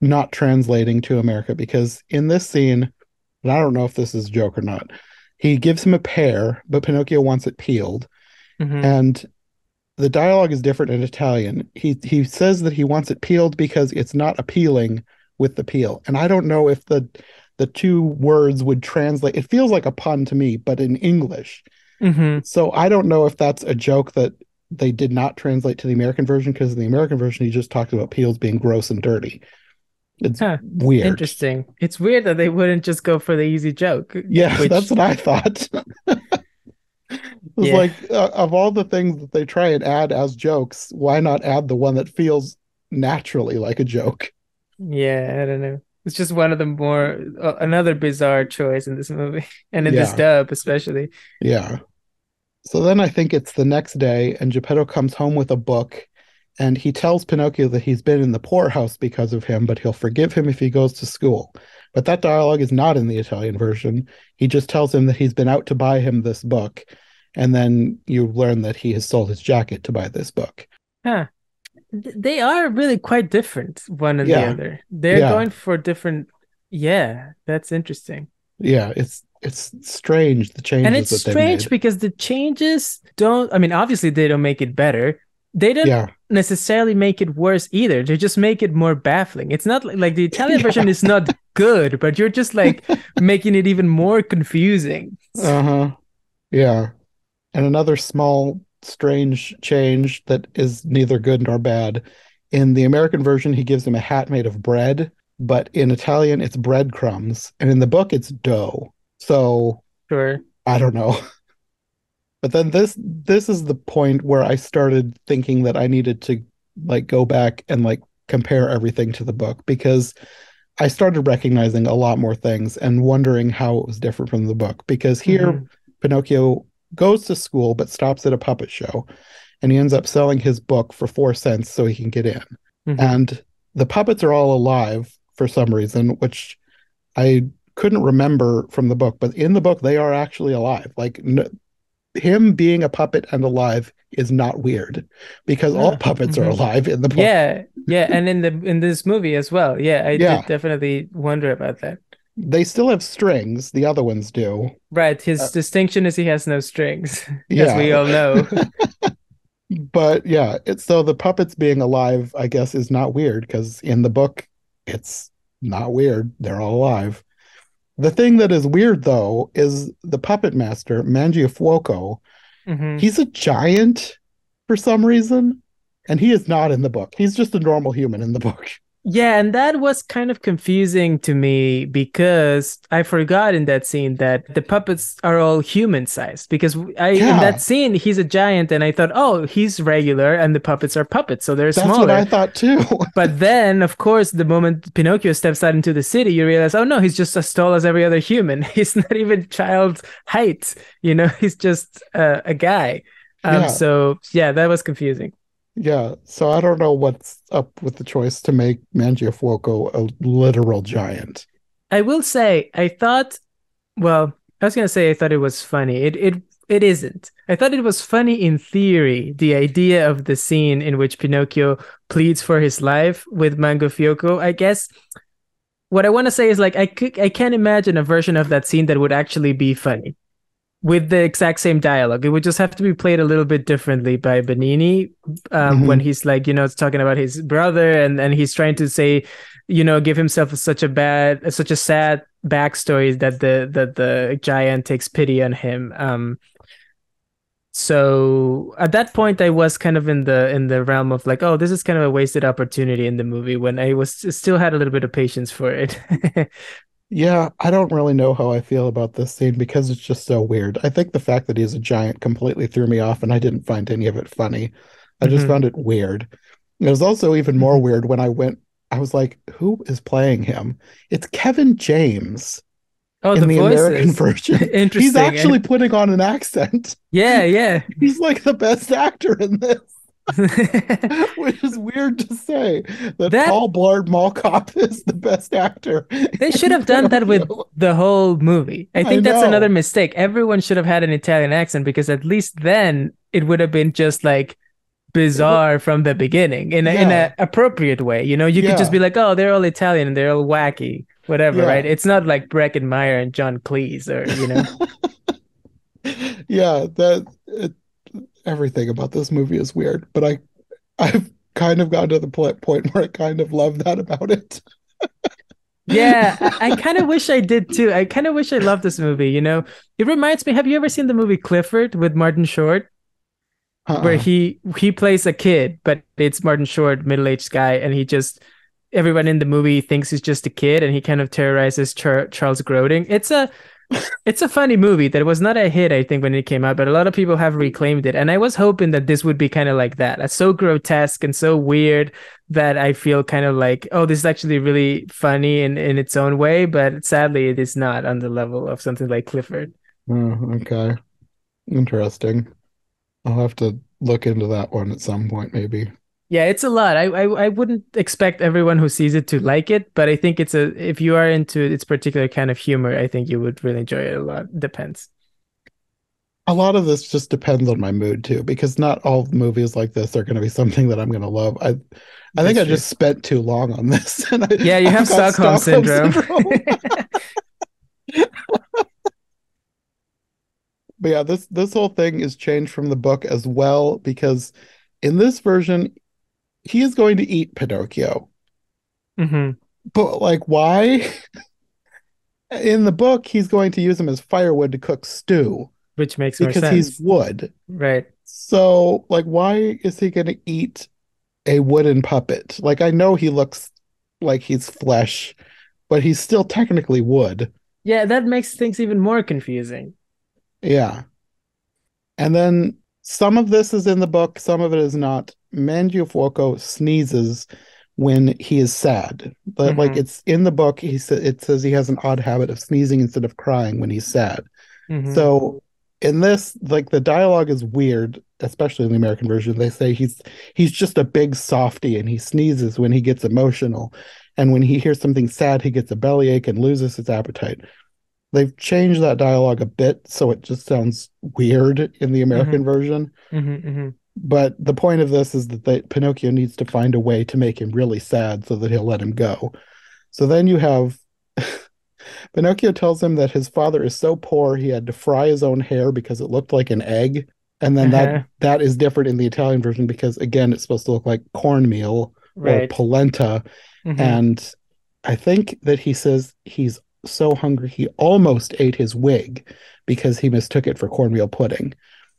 not translating to America because in this scene, and I don't know if this is a joke or not, he gives him a pear, but Pinocchio wants it peeled, Mhm. and the dialogue is different in Italian. He he says that he wants it peeled because it's not appealing with the peel, and I don't know if the the two words would translate. It feels like a pun to me, but in English. Mhm. So I don't know if that's a joke that they did not translate to the American version because in the American version he just talked about peels being gross and dirty. It's Huh. weird. Interesting. It's weird that they wouldn't just go for the easy joke. Yeah, *laughs* which- that's what I thought. *laughs* It's Yeah. like uh, of all the things that they try and add as jokes, why not add the one that feels naturally like a joke? Yeah, I don't know. It's just one of the more uh, another bizarre choice in this movie, *laughs* and in this Yeah. dub especially. Yeah. So then I think it's the next day, and Geppetto comes home with a book, and he tells Pinocchio that he's been in the poorhouse because of him, but he'll forgive him if he goes to school. But that dialogue is not in the Italian version. He just tells him that he's been out to buy him this book, and then you learn that he has sold his jacket to buy this book. Huh. Th- They are really quite different, one and the other. They're Yeah. going for different. Yeah, that's interesting. Yeah, it's it's strange the changes And it's strange because the changes don't, I mean, obviously they don't make it better. They don't Yeah, necessarily make it worse either. They just make it more baffling. It's not like, like the Italian *laughs* Yeah. version is not good, but you're just like *laughs* making it even more confusing. uh-huh. Yeah. And another small strange change that is neither good nor bad. In the American version, he gives him a hat made of bread, but in Italian, it's breadcrumbs. And in the book, it's dough. So Sure. I don't know. *laughs* But then this this is the point where I started thinking that I needed to like go back and like compare everything to the book because I started recognizing a lot more things and wondering how it was different from the book because here Mhm. Pinocchio goes to school but stops at a puppet show and he ends up selling his book for 4 cents so he can get in Mhm. and the puppets are all alive for some reason which i couldn't remember from the book but in the book they are actually alive like him being a puppet and alive is not weird because all puppets are Mhm. alive in the book Yeah, yeah, and in the in this movie as well. Yeah, I Yeah. did definitely wonder about that. They still have strings. The other ones do. Right, his Uh, distinction is he has no strings, *laughs* as we all know. *laughs* but yeah it's so the puppets being alive i guess is not weird because in the book it's not weird. They're all alive. The thing that is weird though is the puppet master mangiafuoco. Mhm. he's a giant for some reason and he is not in the book. He's just a normal human in the book *laughs* Yeah, and that was kind of confusing to me because I forgot in that scene that the puppets are all human sized. Because I in that scene he's a giant, and I thought, oh, he's regular, and the puppets are puppets, so they're that's smaller. what i thought too *laughs* But then, of course, the moment Pinocchio steps out into the city, you realize, oh no, he's just as tall as every other human. *laughs* He's not even child height. You know, *laughs* he's just uh, a guy. Um, Yeah. So yeah, that was confusing. yeah so i don't know what's up with the choice to make mangiafuoco a literal giant I will say, I thought, well, I was gonna say I thought it was funny. It it it isn't. I thought it was funny in theory, the idea of the scene in which Pinocchio pleads for his life with Mangiafuoco. I guess what I want to say is like I could I can't imagine a version of that scene that would actually be funny with the exact same dialogue. It would just have to be played a little bit differently by Benigni um, Mhm. when he's like, you know, talking about his brother and and he's trying to say, you know, give himself such a bad, such a sad backstory that the that the giant takes pity on him. Um, so at that point, I was kind of in the in the realm of like, oh, this is kind of a wasted opportunity in the movie when I was still had a little bit of patience for it. *laughs* Yeah, I don't really know how I feel about this scene because it's just so weird. I think the fact that he's a giant completely threw me off and I didn't find any of it funny. I just Mhm. found it weird. It was also even more weird when I went, I was like, who is playing him? It's Kevin James Oh, in the the American version. *laughs* Interesting. He's actually putting on an accent. Yeah, yeah. *laughs* He's like the best actor in this, *laughs* which is weird to say that, That- Paul Blart Mall Cop is the best actor. They should have done that with the whole movie. I I think that's know. another mistake. Everyone should have had an Italian accent because at least then it would have been just like bizarre from the beginning in a, in Yeah. appropriate way. You know, you could just be like, "Oh, they're all Italian and they're all wacky." Whatever, Yeah. right? It's not like Meyer and John Cleese or, you know. *laughs* yeah, that it, everything about this movie is weird, but I I've kind of gotten to the point where I kind of love that about it. Yeah, *laughs* I, I kind of wish I did too. I kind of wish I loved this movie, you know. It reminds me, have you ever seen the movie Clifford with Martin Short? Uh-uh. where he he plays a kid, but it's Martin Short, middle-aged guy, and he just everyone in the movie thinks he's just a kid, and he kind of terrorizes Char- Charles Grodin. It's a it's a funny movie that was not a hit, I think, when it came out, but a lot of people have reclaimed it, and I was hoping that this would be kind of like that, it's so grotesque and so weird that I feel kind of like, oh, this is actually really funny in in its own way, but sadly, it is not on the level of something like Clifford. Oh, okay. Interesting. I'll have to look into that one at some point, maybe. Yeah, it's a lot. I, I I wouldn't expect everyone who sees it to like it, but I think it's a if you are into its particular kind of humor, I think you would really enjoy it a lot. Depends. A lot of this just depends on my mood too, because not all movies like this are going to be something that I'm going to love. I, I think That's I true. just spent too long on this, *laughs* and I, Yeah, you have got Stockholm syndrome. *laughs* But yeah, this this whole thing is changed from the book as well because in this version, he is going to eat Pinocchio. hmm But like, why? *laughs* In the book, he's going to use him as firewood to cook stew Which makes more because he's wood. Right. So, like, why is he going to eat a wooden puppet? Like, I know he looks like he's flesh, but he's still technically wood. Yeah, that makes things even more confusing. Yeah. And then some of this is in the book, some of it is not. Mangiafuoco sneezes when he is sad. But like Mhm. it's in the book, he sa- it says he has an odd habit of sneezing instead of crying when he's sad. Mhm. So in this, like the dialogue is weird, especially in the American version. They say he's he's just a big softy and he sneezes when he gets emotional. And when he hears something sad, he gets a bellyache and loses his appetite. They've changed that dialogue a bit, so it just sounds weird in the American version. Mhm, mhm. But the point of this is that they, Pinocchio needs to find a way to make him really sad so that he'll let him go. So then you have *laughs* Pinocchio tells him that his father is so poor he had to fry his own hair because it looked like an egg. And then Uh-huh. that that is different in the Italian version because again it's supposed to look like cornmeal Right. or polenta. Mhm. And I think that he says he's so hungry he almost ate his wig because he mistook it for cornmeal pudding.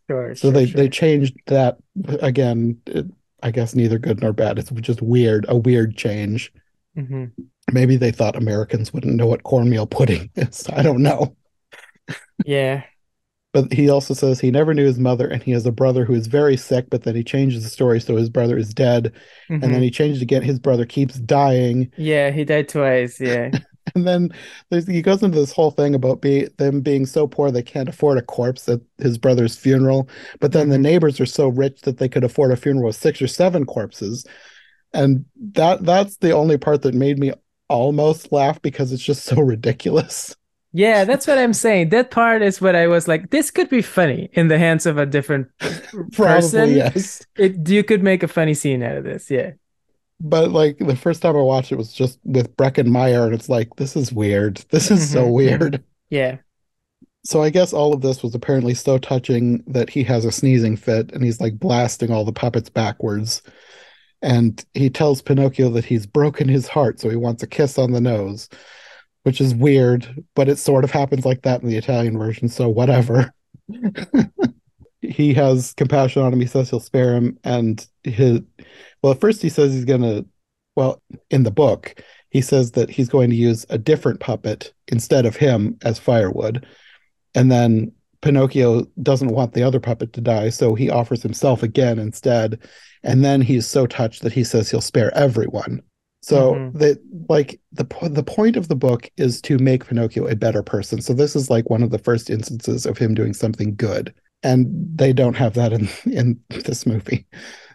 Sure, So sure, they sure. they changed that again. It, I guess neither good nor bad. It's just weird, a weird change. Mhm. Maybe they thought Americans wouldn't know what cornmeal pudding *laughs* is. I don't know. Yeah. But he also says he never knew his mother and he has a brother who is very sick, but then he changes the story so his brother is dead. And then Mhm. he changed again. His brother keeps dying. Yeah, he died twice. Yeah. *laughs* *laughs* And then there's, he goes into this whole thing about be, them being so poor they can't afford a corpse at his brother's funeral. But then the Mhm. neighbors are so rich that they could afford a funeral with six or seven corpses. And that that's the only part that made me almost laugh because it's just so *laughs* ridiculous. Yeah, that's what I'm saying. That part is what I was like, this could be funny in the hands of a different *laughs* Probably person. yes. It, you could make a funny scene out of this. Yeah. But like the first time I watched it was just with Breckin Meyer, and it's like, this is weird. *laughs* This is so Mhm, weird. Yeah. So I guess all of this was apparently so touching that he has a sneezing fit and he's like blasting all the puppets backwards. And he tells Pinocchio that he's broken his heart, so he wants a kiss on the nose, which is weird, but it sort of happens like that in the Italian version, so whatever. *laughs* he has compassion on him, he says he'll spare him, and his well, at first he says he's gonna well, in the book, he says that he's going to use a different puppet instead of him as firewood. And then Pinocchio doesn't want the other puppet to die, so he offers himself again instead. And then he's so touched that he says he'll spare everyone. So mm-hmm. that like the the point of the book is to make Pinocchio a better person. So this is like one of the first instances of him doing something good, and they don't have that in in this movie.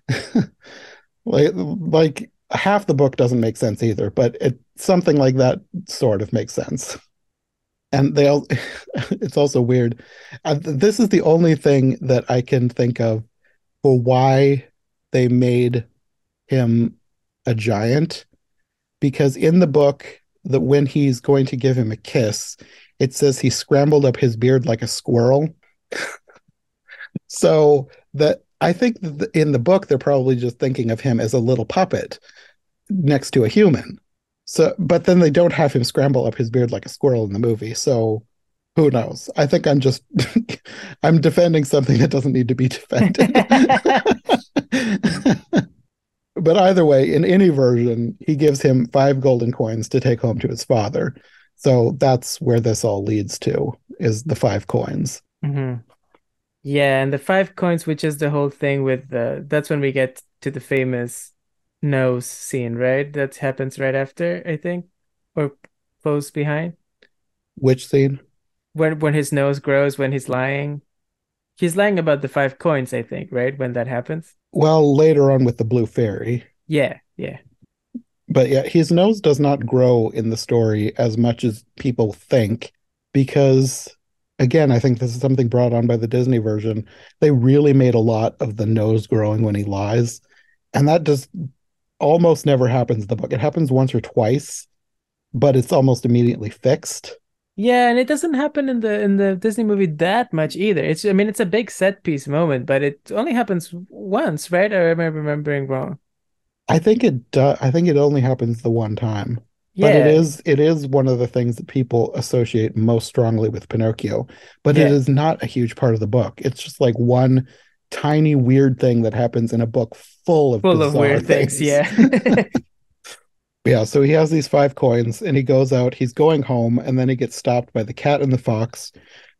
*laughs* like like half the book doesn't make sense either, but it something like that sort of makes sense. And they all, *laughs* it's also weird. Uh, this is the only thing that I can think of for why they made him a giant because in the book that when he's going to give him a kiss, it says he scrambled up his beard like a squirrel. *laughs* so that I think in the book they're probably just thinking of him as a little puppet next to a human. So, but then they don't have him scramble up his beard like a squirrel in the movie. So, who knows? I think I'm just *laughs* I'm defending something that doesn't need to be defended. *laughs* but either way, in any version, he gives him five golden coins to take home to his father. So that's where this all leads to is the five coins. Mm-hmm. Yeah, and the five coins, which is the whole thing with the that's when we get to the famous nose scene, right? That happens right after, I think, or close behind. Which scene? When when his nose grows when he's lying. He's lying about the five coins, I think, right? When that happens. Well, later on with the blue fairy. Yeah, yeah. But yeah, his nose does not grow in the story as much as people think because again, I think this is something brought on by the Disney version. They really made a lot of the nose growing when he lies. And that just almost never happens in the book. It happens once or twice, but it's almost immediately fixed. Yeah, and it doesn't happen in the in the Disney movie that much either. It's I mean it's a big set piece moment, but it only happens once, right? Or am I remembering wrong? I think it does. I think it only happens the one time. Yeah. But it is it is one of the things that people associate most strongly with Pinocchio. But yeah. it is not a huge part of the book. It's just like one tiny weird thing that happens in a book full of full of weird things. things yeah. *laughs* *laughs* Yeah, so he has these five coins and he goes out, he's going home, and then he gets stopped by the cat and the fox,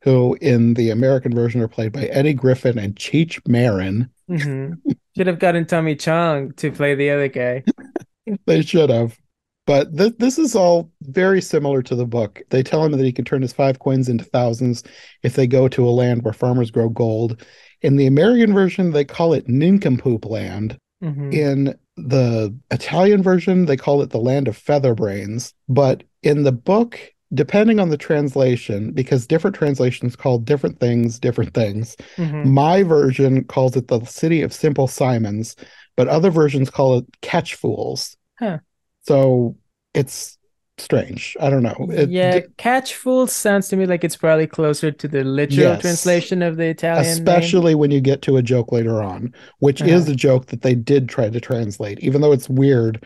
who in the American version are played by Eddie Griffin and Cheech Marin. Mm-hmm. Should have gotten Tommy Chong to play the other guy. *laughs* they should have. But th- this is all very similar to the book. They tell him that he can turn his five coins into thousands if they go to a land where farmers grow gold. In the American version, they call it Nincompoop Land. Mm-hmm. In the Italian version, they call it the land of featherbrains. But in the book, depending on the translation, because different translations call different things different things, mm-hmm. my version calls it the city of simple Simons, but other versions call it catch fools. Huh. So it's strange. I don't know. It, yeah, d- catch fool sounds to me like it's probably closer to the literal yes, translation of the Italian. Especially name. when you get to a joke later on, which uh-huh. is a joke that they did try to translate, even though it's weird.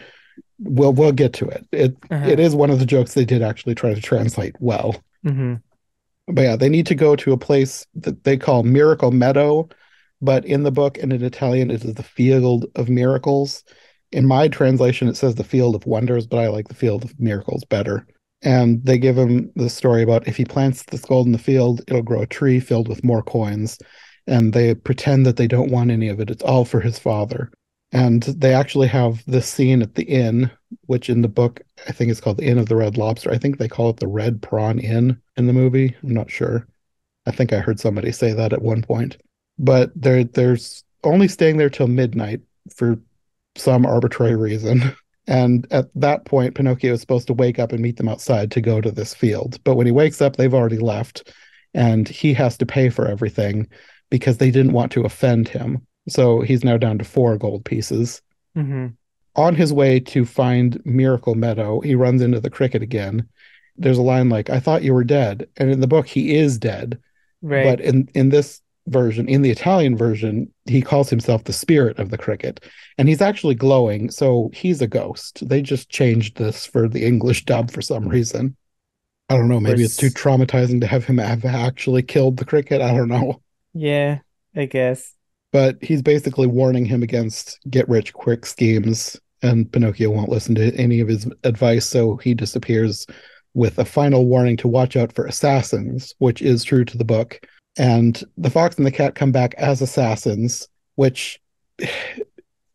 We'll we'll get to it. It, uh-huh. it is one of the jokes they did actually try to translate well. Mm-hmm. But yeah, they need to go to a place that they call Miracle Meadow, but in the book and in Italian it is the Field of Miracles in my translation it says the field of wonders but i like the field of miracles better. And they give him the story about if he plants this gold in the field it'll grow a tree filled with more coins. And they pretend that they don't want any of it. It's all for his father. And they actually have this scene at the inn which in the book i think it's called the inn of the red lobster. I think they call it the red prawn inn in the movie. I'm not sure. I think i heard somebody say that at one point. But they're there's only staying there till midnight for some arbitrary reason. And at that point, Pinocchio is supposed to wake up and meet them outside to go to this field. But when he wakes up, they've already left, and he has to pay for everything because they didn't want to offend him. So he's now down to four gold pieces. Mm-hmm. On his way to find Miracle Meadow, he runs into the cricket again. There's a line like, I thought you were dead. And in the book, he is dead. Right. But in, in this version, in the Italian version, he calls himself the spirit of the cricket, and he's actually glowing. So he's a ghost. They just changed this for the English dub for some reason. I don't know. Maybe it's too traumatizing to have him have actually killed the cricket. I don't know. Yeah, I guess. But he's basically warning him against get rich quick schemes and Pinocchio won't listen to any of his advice, so he disappears with a final warning to watch out for assassins, which is true to the book. And the fox and the cat come back as assassins, which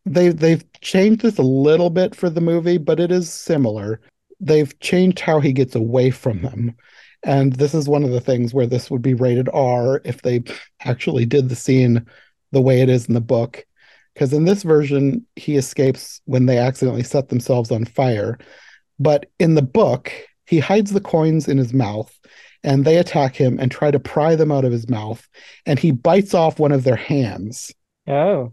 they they've changed this a little bit for the movie, but it is similar. They've changed how he gets away from them. And this is one of the things where this would be rated R if they actually did the scene the way it is in the book. Because in this version, he escapes when they accidentally set themselves on fire. But in the book, he hides the coins in his mouth and they attack him and try to pry them out of his mouth. And he bites off one of their hands. Oh.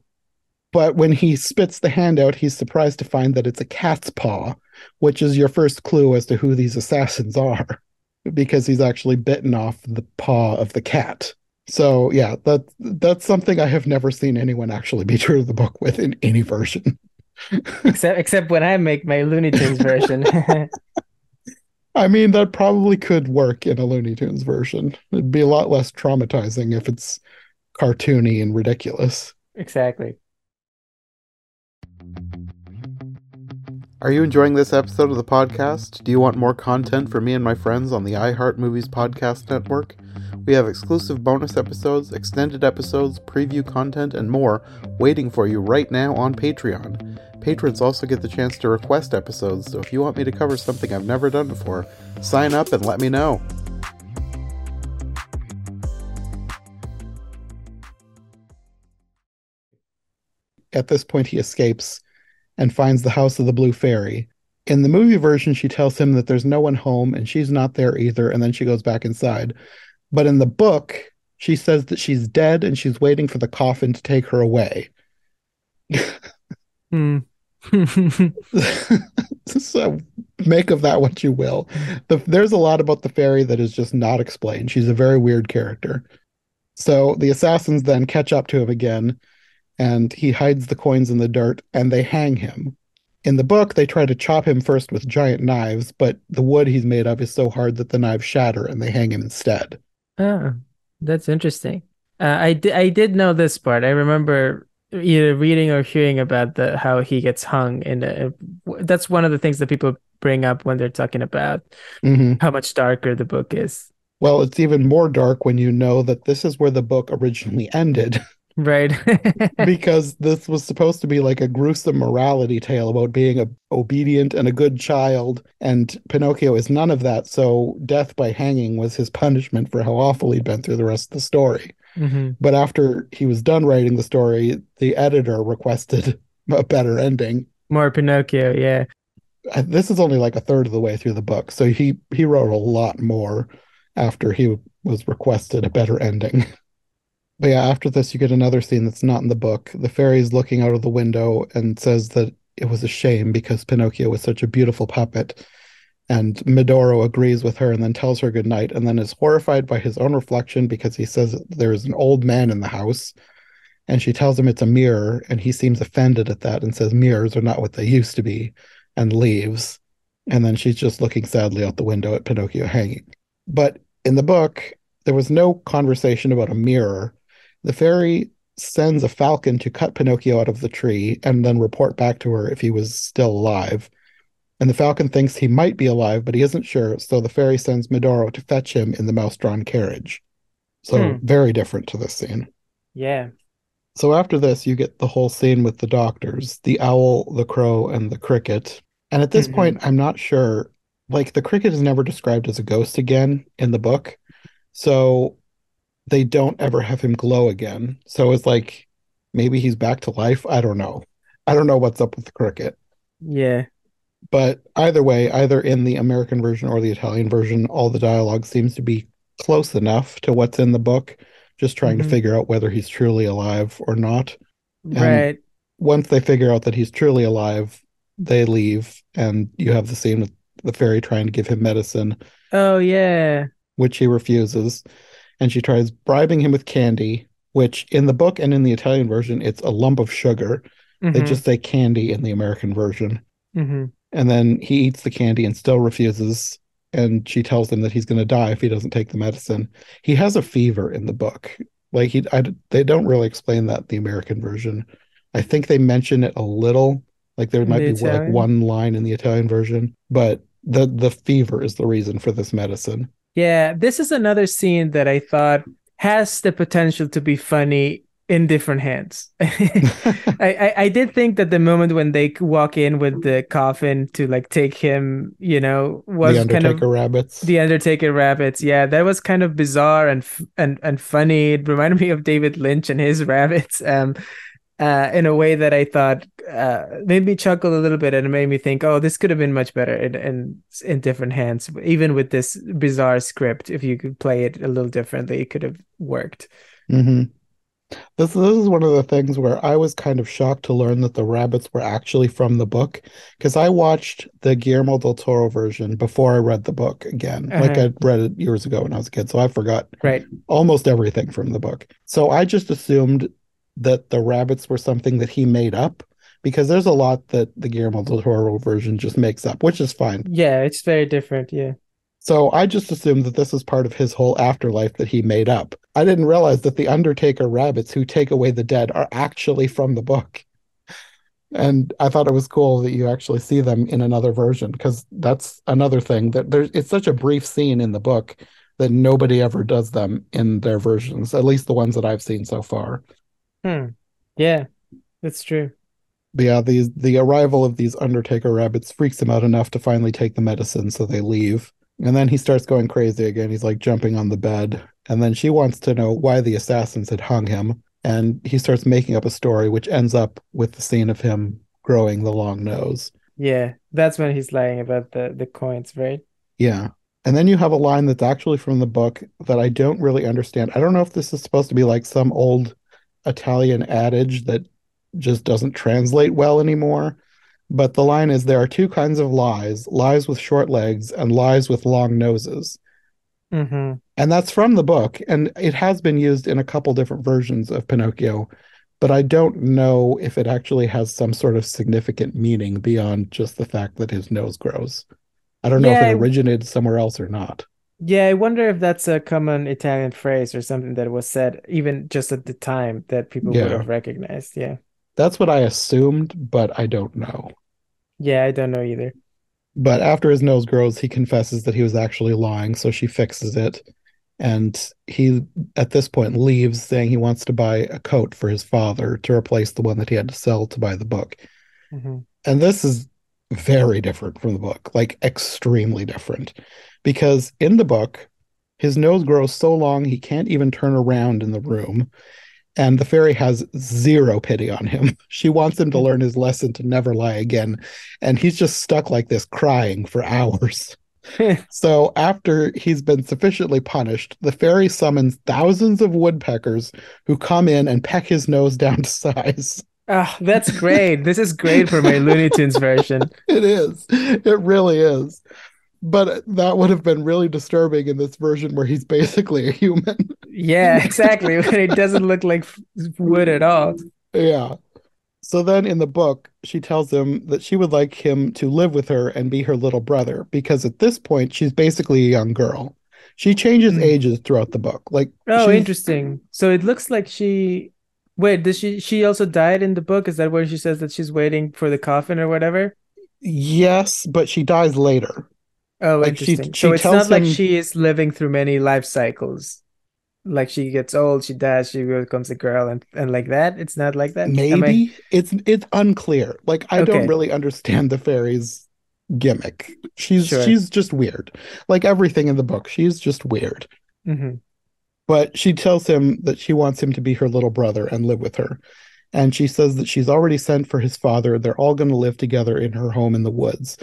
But when he spits the hand out, he's surprised to find that it's a cat's paw, which is your first clue as to who these assassins are, *laughs* because he's actually bitten off the paw of the cat. So yeah, that that's something I have never seen anyone actually be true to the book with in any version. *laughs* except except when I make my Looney Tunes version. *laughs* I mean, that probably could work in a Looney Tunes version. It'd be a lot less traumatizing if it's cartoony and ridiculous. Exactly. Are you enjoying this episode of the podcast? Do you want more content for me and my friends on the iHeart Movies Podcast Network? We have exclusive bonus episodes, extended episodes, preview content, and more waiting for you right now on Patreon. Patrons also get the chance to request episodes, so if you want me to cover something I've never done before, sign up and let me know. At this point, he escapes and finds the house of the Blue Fairy. In the movie version, she tells him that there's no one home and she's not there either, and then she goes back inside. But in the book, she says that she's dead and she's waiting for the coffin to take her away. *laughs* Hmm. *laughs* so make of that what you will. The, there's a lot about the fairy that is just not explained. She's a very weird character. So the assassins then catch up to him again and he hides the coins in the dirt and they hang him. In the book, they try to chop him first with giant knives, but the wood he's made of is so hard that the knives shatter and they hang him instead. Oh, that's interesting. Uh, I, di- I did know this part. I remember either reading or hearing about the how he gets hung and that's one of the things that people bring up when they're talking about mm-hmm. how much darker the book is. Well, it's even more dark when you know that this is where the book originally ended. *laughs* Right. *laughs* because this was supposed to be like a gruesome morality tale about being a obedient and a good child and Pinocchio is none of that. So death by hanging was his punishment for how awful he'd been through the rest of the story. Mm-hmm. But after he was done writing the story, the editor requested *laughs* a better ending. More Pinocchio, yeah. This is only like a third of the way through the book, so he he wrote a lot more after he was requested a better ending. *laughs* But yeah, after this, you get another scene that's not in the book. The fairy's looking out of the window and says that it was a shame because Pinocchio was such a beautiful puppet. And Medoro agrees with her and then tells her goodnight and then is horrified by his own reflection because he says there is an old man in the house. And she tells him it's a mirror, and he seems offended at that and says mirrors are not what they used to be and leaves. And then she's just looking sadly out the window at Pinocchio hanging. But in the book, there was no conversation about a mirror the fairy sends a falcon to cut Pinocchio out of the tree and then report back to her if he was still alive. And the falcon thinks he might be alive, but he isn't sure, so the fairy sends Medoro to fetch him in the mouse drawn carriage. So, hmm. very different to this scene. Yeah. So, after this, you get the whole scene with the doctors the owl, the crow, and the cricket. And at this mm-hmm. point, I'm not sure. Like, the cricket is never described as a ghost again in the book. So, they don't ever have him glow again. So it's like maybe he's back to life. I don't know. I don't know what's up with the cricket. Yeah. But either way, either in the American version or the Italian version, all the dialogue seems to be close enough to what's in the book, just trying mm-hmm. to figure out whether he's truly alive or not. And right. Once they figure out that he's truly alive, they leave, and you have the scene with the fairy trying to give him medicine. Oh, yeah. Which he refuses and she tries bribing him with candy, which in the book and in the Italian version, it's a lump of sugar. Mm-hmm. They just say candy in the American version. Mm-hmm. And then he eats the candy and still refuses. And she tells him that he's going to die if he doesn't take the medicine. He has a fever in the book. Like he, I, they don't really explain that the American version. I think they mention it a little, Like there might the be like one line in the Italian version, but the the fever is the reason for this medicine. Yeah, this is another scene that I thought has the potential to be funny in different hands. *laughs* I, I I did think that the moment when they walk in with the coffin to like take him, you know, was the kind Undertaker of rabbits. the Undertaker rabbits. Yeah, that was kind of bizarre and f- and and funny. It reminded me of David Lynch and his *laughs* rabbits. Um, uh, in a way that I thought uh, made me chuckle a little bit and it made me think, oh, this could have been much better in, in in different hands. Even with this bizarre script, if you could play it a little differently, it could have worked. hmm This this is one of the things where I was kind of shocked to learn that the rabbits were actually from the book because I watched the Guillermo del Toro version before I read the book again. Like Uh-huh. I read it years ago when I was a kid, so I forgot Right. almost everything from the book. So I just assumed that the rabbits were something that he made up because there's a lot that the Guillermo del Toro version just makes up, which is fine. Yeah, it's very different. Yeah. So I just assumed that this is part of his whole afterlife that he made up. I didn't realize that the Undertaker rabbits who take away the dead are actually from the book. And I thought it was cool that you actually see them in another version because that's another thing that there's it's such a brief scene in the book that nobody ever does them in their versions, at least the ones that I've seen so far. Hmm. Yeah, that's true. Yeah, these the arrival of these Undertaker rabbits freaks him out enough to finally take the medicine, so they leave. And then he starts going crazy again. He's like jumping on the bed. And then she wants to know why the assassins had hung him. And he starts making up a story, which ends up with the scene of him growing the long nose. Yeah, that's when he's lying about the the coins, right? Yeah. And then you have a line that's actually from the book that I don't really understand. I don't know if this is supposed to be like some old Italian adage that just doesn't translate well anymore. But the line is there are two kinds of lies lies with short legs and lies with long noses. Mm-hmm. And that's from the book. And it has been used in a couple different versions of Pinocchio. But I don't know if it actually has some sort of significant meaning beyond just the fact that his nose grows. I don't know Yeah, if it originated somewhere else or not. Yeah, I wonder if that's a common Italian phrase or something that was said even just at the time that people would have recognized. Yeah. That's what I assumed, but I don't know. Yeah, I don't know either. But after his nose grows, he confesses that he was actually lying, so she fixes it. And he, at this point, leaves saying he wants to buy a coat for his father to replace the one that he had to sell to buy the book. hmm And this is very different from the book, like extremely different. Because in the book, his nose grows so long he can't even turn around in the room. And the fairy has zero pity on him. *laughs* She wants him to learn his lesson to never lie again. And he's just stuck like this, crying for hours. *laughs* *laughs* So after he's been sufficiently punished, the fairy summons thousands of woodpeckers who come in and peck his nose down to size. Ah, that's great. This is great for my Looney Tunes version. It is. It really is. But that would have been really disturbing in this version where he's basically a human. Yeah, exactly. It doesn't look like wood at all. yeah. So then in the book, she tells him that she would like him to live with her and be her little brother because at this point, she's basically a young girl. She changes Hmm. ages throughout the book. Like, Oh, interesting. So it looks like she wait, does she she also died in the book? Is that where she says that she's waiting for the coffin or whatever? Yes, but she dies later. Oh, Like, she- interesting. she So it's not like she is living through many life cycles. Like she gets old, she dies, she becomes a girl, and and like that. It's not like that. Am I- Maybe it's it's unclear. Like I don't really understand the fairy's gimmick. She's Sure. she's just weird. Like everything in the book, she's just weird. Mhm. But she tells him that she wants him to be her little brother and live with her. And she says that she's already sent for his father. They're all going to live together in her home in the woods.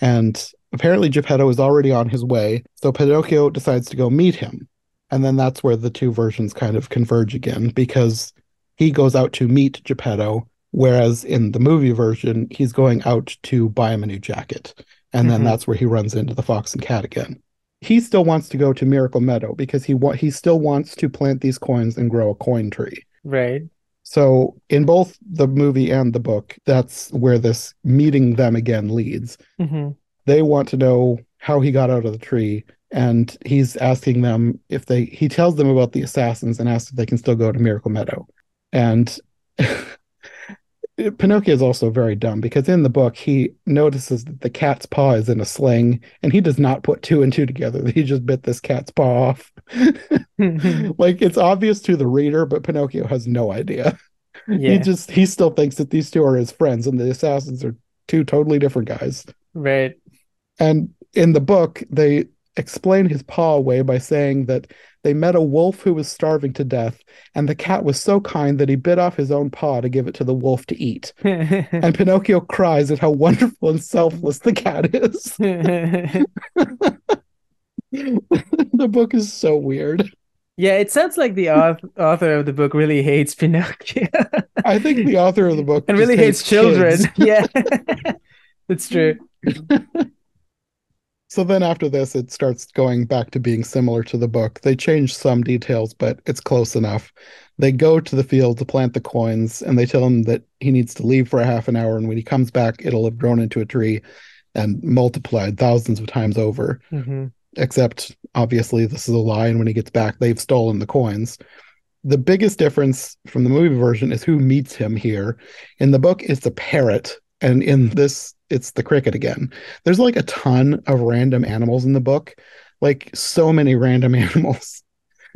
And apparently Geppetto is already on his way. So Pinocchio decides to go meet him. And then that's where the two versions kind of converge again because he goes out to meet Geppetto, whereas in the movie version, he's going out to buy him a new jacket. And then Mhm. that's where he runs into the fox and cat again. He still wants to go to Miracle Meadow because he wa- he still wants to plant these coins and grow a coin tree. Right. So in both the movie and the book, that's where this meeting them again leads. hmm They want to know how he got out of the tree, and he's asking them if they. He tells them about the assassins and asks if they can still go to Miracle Meadow, and *laughs* Pinocchio is also very dumb because in the book he notices that the cat's paw is in a sling and he does not put two and two together. *laughs* He just bit this cat's paw off. *laughs* like it's obvious to the reader, but Pinocchio has no idea. Yeah. He just he still thinks that these two are his friends and the assassins are two totally different guys. Right. And in the book, they explain his paw away by saying that they met a wolf who was starving to death, and the cat was so kind that he bit off his own paw to give it to the wolf to eat. *laughs* and Pinocchio cries at how wonderful and selfless the cat is. *laughs* the book is so weird. Yeah, it sounds like the author of the book really hates Pinocchio. I think the author of the book and really hates, hates children. *laughs* yeah, that's true. So then after this, it starts going back to being similar to the book. They change some details, but it's close enough. They go to the field to plant the coins, and they tell him that he needs to leave for a half an hour, and when he comes back, it'll have grown into a tree and multiplied thousands of times over. Mm-hmm. Except, obviously, this is a lie, and when he gets back, they've stolen the coins. The biggest difference from the movie version is who meets him here. In the book, it's a parrot, and in this it's the cricket again. There's like a ton of random animals in the book, like so many random *laughs* animals.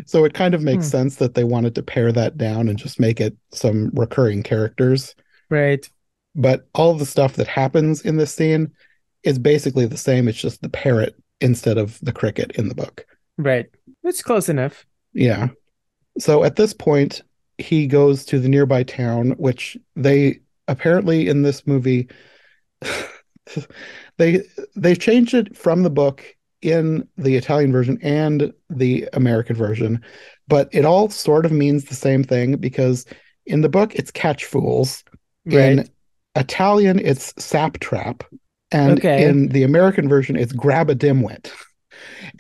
So it kind of makes hmm. sense that they wanted to pare that down and just make it some recurring characters. Right. But all the stuff that happens in this scene is basically the same. It's just the parrot instead of the cricket in the book. Right. It's close enough. Yeah. So at this point, he goes to the nearby town, which they apparently in this movie *laughs* they they changed it from the book in the Italian version and the American version, but it all sort of means the same thing because in the book it's catch fools. Right. In Italian it's sap trap. And okay. in the American version it's grab a dimwit.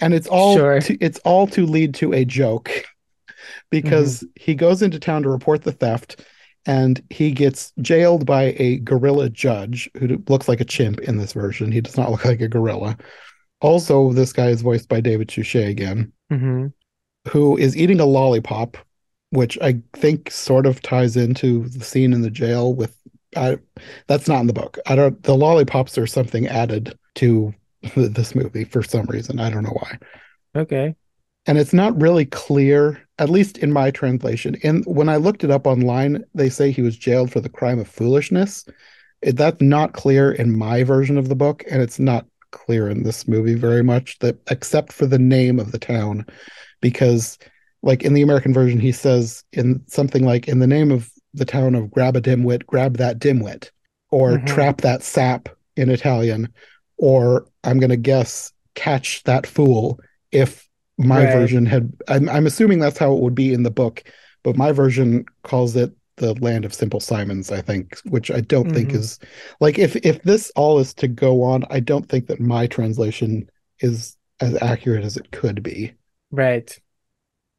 And it's all sure. to, it's all to lead to a joke because mm-hmm. he goes into town to report the theft and he gets jailed by a gorilla judge who looks like a chimp in this version. He does not look like a gorilla. Also, this guy is voiced by David Suchet again, mm-hmm. who is eating a lollipop, which I think sort of ties into the scene in the jail. With I, that's not in the book. I don't. The lollipops are something added to *laughs* this movie for some reason. I don't know why. Okay and it's not really clear at least in my translation and when i looked it up online they say he was jailed for the crime of foolishness that's not clear in my version of the book and it's not clear in this movie very much that except for the name of the town because like in the american version he says in something like in the name of the town of grab a dimwit grab that dimwit or mm-hmm. trap that sap in italian or i'm going to guess catch that fool if my right. version had I'm, I'm assuming that's how it would be in the book but my version calls it the land of simple simons i think which i don't mm-hmm. think is like if if this all is to go on i don't think that my translation is as accurate as it could be right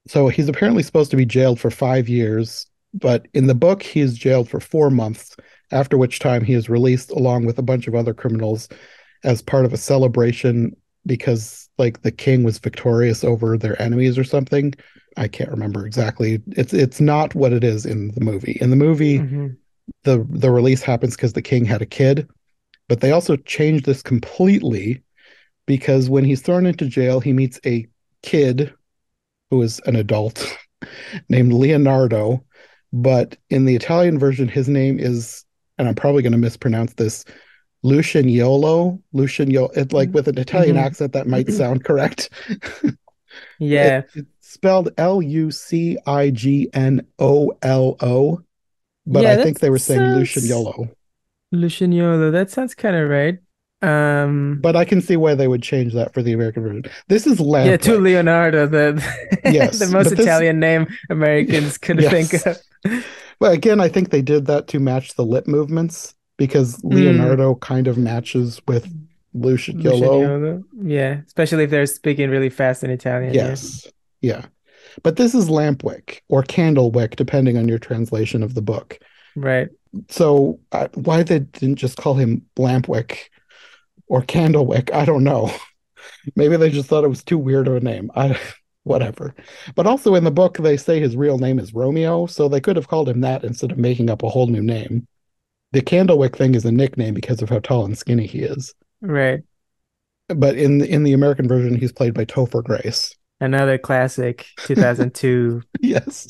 so he's apparently supposed to be jailed for five years but in the book he is jailed for four months after which time he is released along with a bunch of other criminals as part of a celebration because like the king was victorious over their enemies or something. I can't remember exactly. It's it's not what it is in the movie. In the movie, mm-hmm. the the release happens because the king had a kid, but they also changed this completely because when he's thrown into jail, he meets a kid who is an adult *laughs* named Leonardo. But in the Italian version, his name is, and I'm probably going to mispronounce this, Lucignolo, Lucignolo, it like with an Italian mm-hmm. accent that might sound correct. *laughs* yeah, it, it's spelled L U C I G N O L O, but yeah, I think they were saying sounds... Lucignolo. Lucignolo, that sounds kind of right. Um, but I can see why they would change that for the American version. This is Lamp. Yeah, to Leonardo, the *laughs* yes, the most Italian name Americans could *laughs* yes. think of. Well, again, I think they did that to match the lip movements because hmm. Leonardo mm. kind of matches with Lucignolo. Yeah, especially if they're speaking really fast in Italian. Yes. Yeah. yeah. But this is Lampwick or Candlewick, depending on your translation of the book. Right. So uh, why they didn't just call him Lampwick or Candlewick, I don't know. *laughs* Maybe they just thought it was too weird of a name. I *laughs* whatever. But also in the book they say his real name is Romeo, so they could have called him that instead of making up a whole new name. The Candlewick thing is a nickname because of how tall and skinny he is. Right. But in in the American version, he's played by Topher Grace. Another classic 2002. *laughs* yes.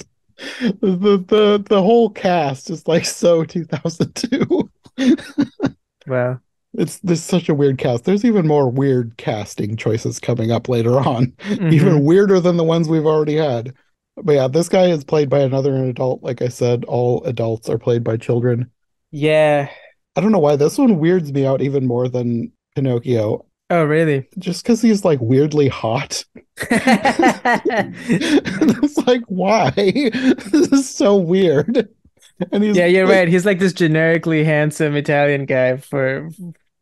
The, the the whole cast is like so 2002. *laughs* well, it's this such a weird cast. There's even more weird casting choices coming up later on, mhm. even weirder than the ones we've already had. But yeah, this guy is played by another adult. Like I said, all adults are played by children. Yeah. I don't know why this one weirds me out even more than Pinocchio, Oh, really? just because he's like weirdly hot. *laughs* it's like, why? *laughs* This is so weird. And he's yeah, you're like- right. He's like this generically handsome Italian guy for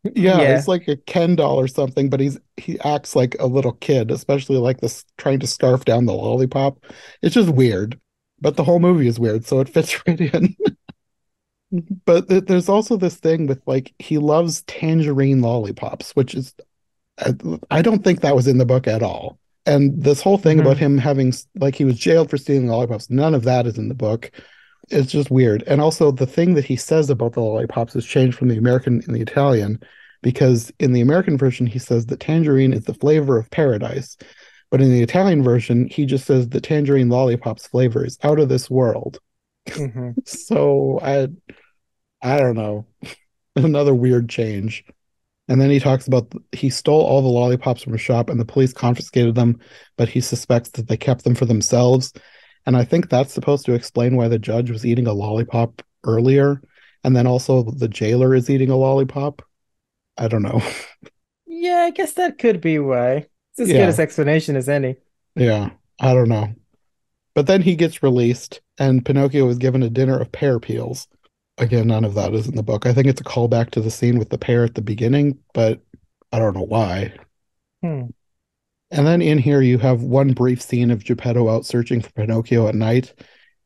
Yeah, Yeah. he's like a Ken doll or something, but he's he acts like a little kid, especially like this trying to scarf down the lollipop. It's just weird. But the whole movie is weird, so it fits *laughs* right in. But th- there's also this thing with like he loves tangerine lollipops, which is I, I don't think that was in the book at all. And this whole thing Mhm. about him having like he was jailed for stealing lollipops, none of that is in the book. It's just weird. And also the thing that he says about the lollipops has changed from the American and the Italian because in the American version he says that tangerine is the flavor of paradise. But in the Italian version, he just says the tangerine lollipops flavor is out of this world. Mhm. *laughs* So I I don't know. *laughs* Another weird change. And then he talks about he stole all the lollipops from a shop and the police confiscated them, but he suspects that they kept them for themselves. And I think that's supposed to explain why the judge was eating a lollipop earlier. And then also the jailer is eating a lollipop. I don't know. *laughs* Yeah, I guess that could be why. It's as Yeah. good as explanation as any. Yeah, I don't know. But then he gets released, and Pinocchio is given a dinner of pear peels. Again, none of that is in the book. I think it's a callback to the scene with the pear at the beginning, but I don't know why. Hmm. And then in here, you have one brief scene of Geppetto out searching for Pinocchio at night.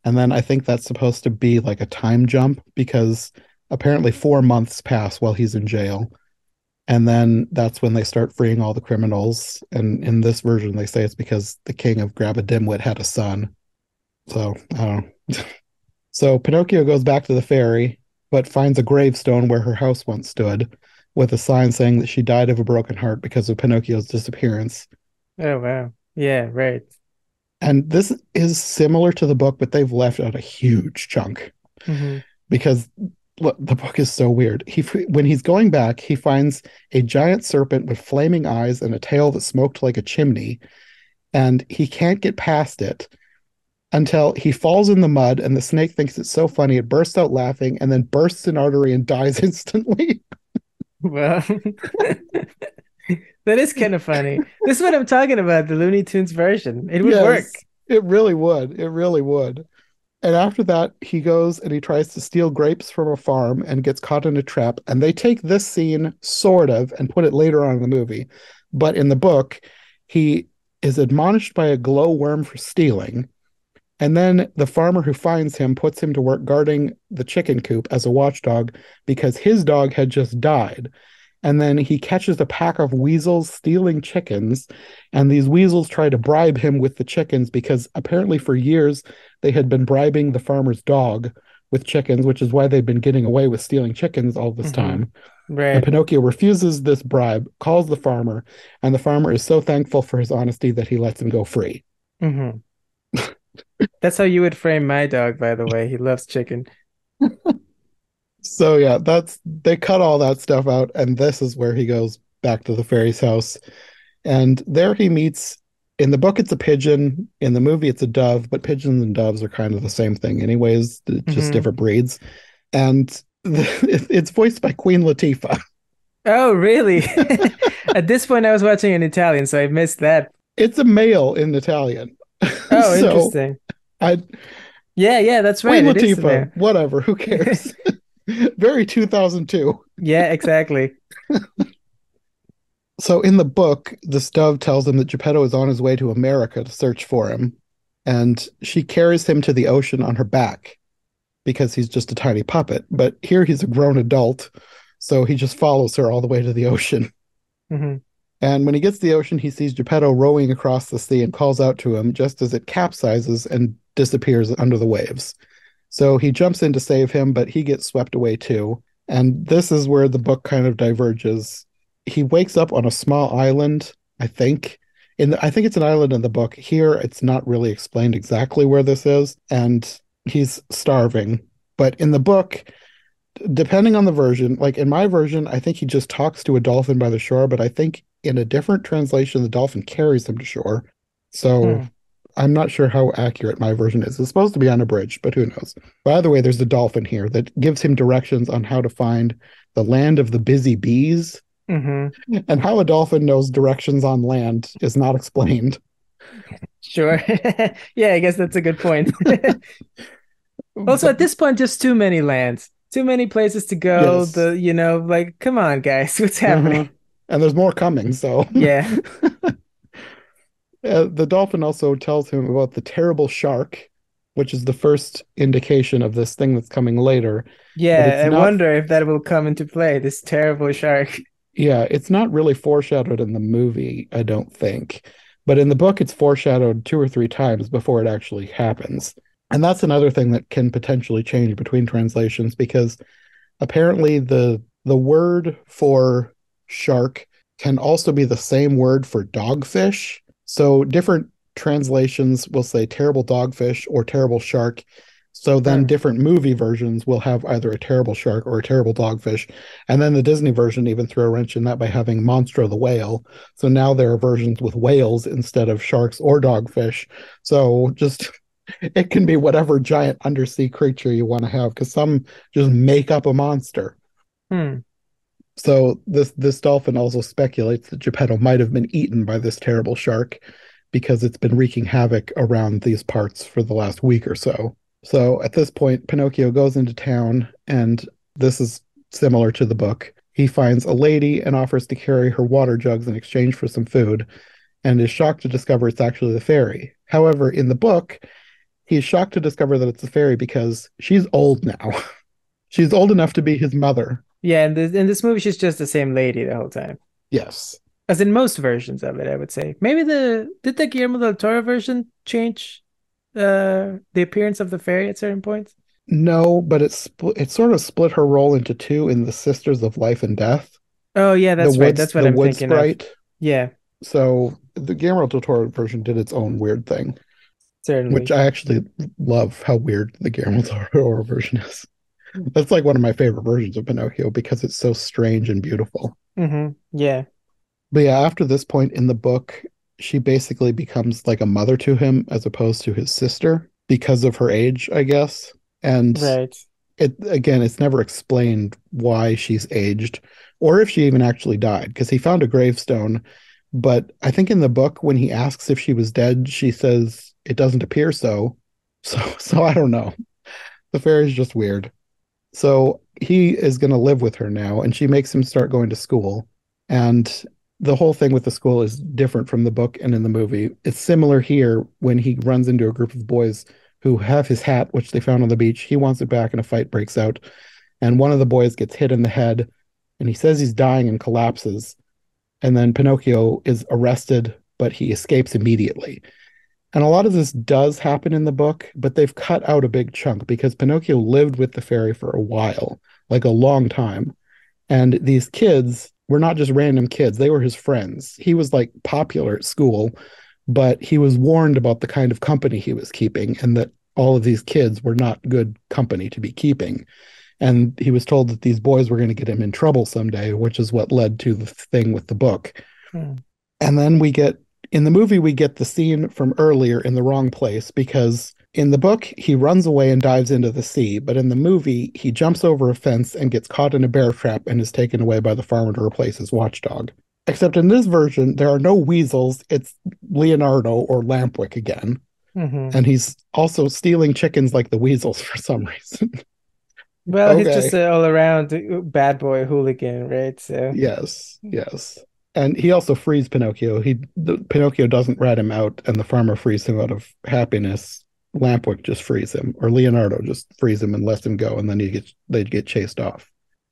And then I think that's supposed to be like a time jump because apparently four months pass while he's in jail. And then that's when they start freeing all the criminals. And in this version, they say it's because the king of Grab a Dimwit had a son. So I don't know. *laughs* so Pinocchio goes back to the fairy, but finds a gravestone where her house once stood with a sign saying that she died of a broken heart because of Pinocchio's disappearance. Oh wow. Yeah, right. And this is similar to the book, but they've left out a huge chunk Mhm. because look, the book is so weird. He when he's going back, he finds a giant serpent with flaming eyes and a tail that smoked like a chimney, and he can't get past it until he falls in the mud and the snake thinks it's so funny it bursts out laughing and then bursts an artery and *laughs* dies instantly. Well, *laughs* that is kind of funny. This is what I'm talking about, the Looney Tunes version. It would Yes, work. It really would. It really would. And after that, he goes and he tries to steal grapes from a farm and gets caught in a trap. And they take this scene, sort of, and put it later on in the movie. But in the book, he is admonished by a glowworm for stealing. And then the farmer who finds him puts him to work guarding the chicken coop as a watchdog because his dog had just died. And then he catches a pack of weasels stealing chickens and these weasels try to bribe him with the chickens because apparently for years they had been bribing the farmer's dog with chickens, which is why they've been getting away with stealing chickens all this Mhm. time. And Pinocchio refuses this bribe, calls the farmer, and the farmer is so thankful for his honesty that he lets him go free. hmm *laughs* That's how you would frame my dog, by the way. He loves chicken. *laughs* So yeah, that's they cut all that stuff out, and this is where he goes back to the fairy's house. And there he meets in the book it's a pigeon, in the movie it's a dove, but pigeons and doves are kind of the same thing anyways, just Mhm. different breeds. And the, *laughs* it's voiced by Queen Latifah. Oh, really? *laughs* At this point, I was watching in Italian, so I missed that. It's a male in Italian. *laughs* Oh, So, interesting. I Yeah, yeah, that's right. Queen It is in Latifah, whatever, who cares? *laughs* Very 2002. Yeah, exactly. *laughs* So in the book, this dove tells him that Geppetto is on his way to America to search for him, and she carries him to the ocean on her back because he's just a tiny puppet. But here he's a grown adult, so he just follows her all the way to the ocean. hmm And when he gets to the ocean, he sees Geppetto rowing across the sea and calls out to him just as it capsizes and disappears under the waves. So he jumps in to save him, but he gets swept away too. And this is where the book kind of diverges. He wakes up on a small island, I think. In the, I think it's an island in the book. Here, it's not really explained exactly where this is, and he's starving. But in the book, depending on the version, like in my version, I think he just talks to a dolphin by the shore, but I think in a different translation, the dolphin carries him to shore. So hmm. I'm not sure how accurate my version is. It's supposed to be on a bridge, but who knows? By the way, there's a dolphin here that gives him directions on how to find the land of the busy bees. Mm-hmm. *laughs* And how a dolphin knows directions on land is not explained. Sure. *laughs* yeah, I guess that's a good point. *laughs* also, at this point, just too many lands, too many places to go. Yes. The you know, like, come on, guys, what's happening? Uh-huh. And there's more coming. So yeah. *laughs* Uh, the dolphin also tells him about the terrible shark, which is the first indication of this thing that's coming later. Yeah, I not... wonder if that will come into play. This terrible shark. Yeah, it's not really foreshadowed in the movie, I don't think. But in the book, it's foreshadowed two or three times before it actually happens. And that's another thing that can potentially change between translations because apparently the the word for shark can also be the same word for dogfish so different translations will say terrible dogfish or terrible shark. So then different movie versions will have either a terrible shark or a terrible dogfish. And then the Disney version even threw a wrench in that by having Monstro the whale. So now there are versions with whales instead of sharks or dogfish. So just *laughs* it can be whatever giant undersea creature you want to have because some just make up a monster. Hmm. So this this dolphin also speculates that Geppetto might have been eaten by this terrible shark because it's been wreaking havoc around these parts for the last week or so. So at this point, Pinocchio goes into town, and this is similar to the book. He finds a lady and offers to carry her water jugs in exchange for some food, and is shocked to discover it's actually the fairy. However, in the book, he is shocked to discover that it's the fairy because she's old now. *laughs* she's old enough to be his mother, yeah, in this in this movie, she's just the same lady the whole time. Yes, as in most versions of it, I would say. Maybe the did the Guillermo del Toro version change uh the appearance of the fairy at certain points? No, but it's it sort of split her role into two in the Sisters of Life and Death. Oh yeah, that's the right. that's what I'm thinking sprite. of. Yeah. So the Guillermo del Toro version did its own weird thing. Certainly. Which I actually love how weird the Guillermo del Toro version is. That's like one of my favorite versions of Pinocchio because it's so strange and beautiful. Mm-hmm. Yeah. But yeah, after this point in the book, she basically becomes like a mother to him as opposed to his sister because of her age, I guess. And right. it again, it's never explained why she's aged or if she even actually died because he found a gravestone. But I think in the book, when he asks if she was dead, she says it doesn't appear so. *laughs* So, so I don't know. The fairy's just weird. So he is going to live with her now, and she makes him start going to school. And the whole thing with the school is different from the book and in the movie. It's similar here when he runs into a group of boys who have his hat, which they found on the beach. He wants it back, and a fight breaks out. And one of the boys gets hit in the head, and he says he's dying and collapses. And then Pinocchio is arrested, but he escapes immediately. And a lot of this does happen in the book, but they've cut out a big chunk because Pinocchio lived with the fairy for a while, like a long time. And these kids were not just random kids, they were his friends. He was like popular at school, but he was warned about the kind of company he was keeping and that all of these kids were not good company to be keeping. And he was told that these boys were going to get him in trouble someday, which is what led to the thing with the book. Hmm. And then we get in the movie, we get the scene from earlier in the wrong place because in the book, he runs away and dives into the sea, but in the movie, he jumps over a fence and gets caught in a bear trap and is taken away by the farmer to replace his watchdog. Except in this version, there are no weasels. It's Leonardo or Lampwick again. Mm-hmm. And he's also stealing chickens like the weasels *laughs* for some reason. Well, okay. he's just an all around bad boy hooligan, right? So yes, yes and he also frees Pinocchio. He the, Pinocchio doesn't rat him out, and the farmer frees him out of happiness. Lampwick just frees him, or Leonardo just frees him and lets him go, and then he gets they get chased off.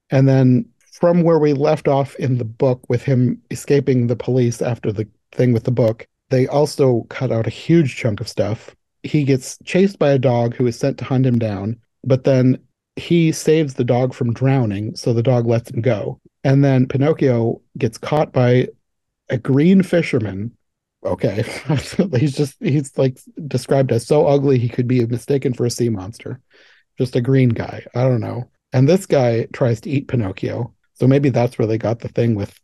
And then from where we left off in the book with him escaping the police after the thing with the book, they also cut out a huge chunk of stuff. He gets chased by a dog who is sent to hunt him down. but then he saves the dog from drowning, so the dog lets him go. And then Pinocchio gets caught by a green fisherman. Okay. *laughs* he's just, he's like described as so ugly he could be mistaken for a sea monster. Just a green guy. I don't know. And this guy tries to eat Pinocchio. So maybe that's where they got the thing with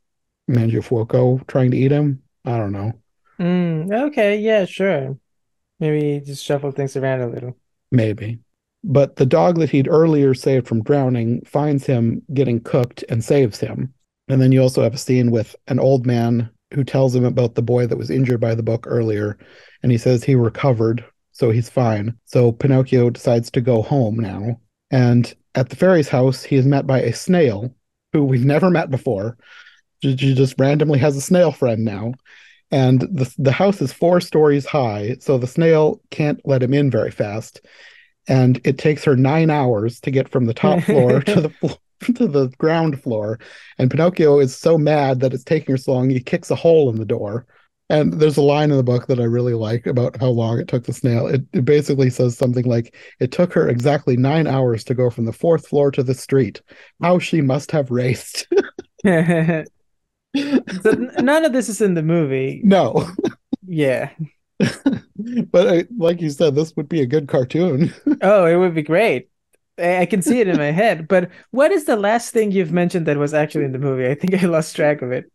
Mangiafuoco trying to eat him. I don't know. Mm, okay, yeah, sure. Maybe just shuffle things around a little. Maybe. But the dog that he'd earlier saved from drowning finds him getting cooked and saves him. And then you also have a scene with an old man who tells him about the boy that was injured by the book earlier. And he says he recovered, so he's fine. So Pinocchio decides to go home now. And at the fairy's house, he is met by a snail who we've never met before. She just randomly has a snail friend now. And the, the house is four stories high, so the snail can't let him in very fast and it takes her nine hours to get from the top *laughs* floor to the floor *laughs* to the ground floor. And pinocchio is so mad that it's taking her so long he kicks a hole in the door. And there's a line in the book that i really like about how long it took the snail. It, it basically says something like it took her exactly nine hours to go from the fourth floor to the street. How she must have raced. *laughs* So none of this is in the movie. No. Yeah but I, like you said, this would be a good cartoon. *laughs* oh, it would be great. I can see it in my head. But what is the last thing you've mentioned that was actually in the movie? I think I lost track of it.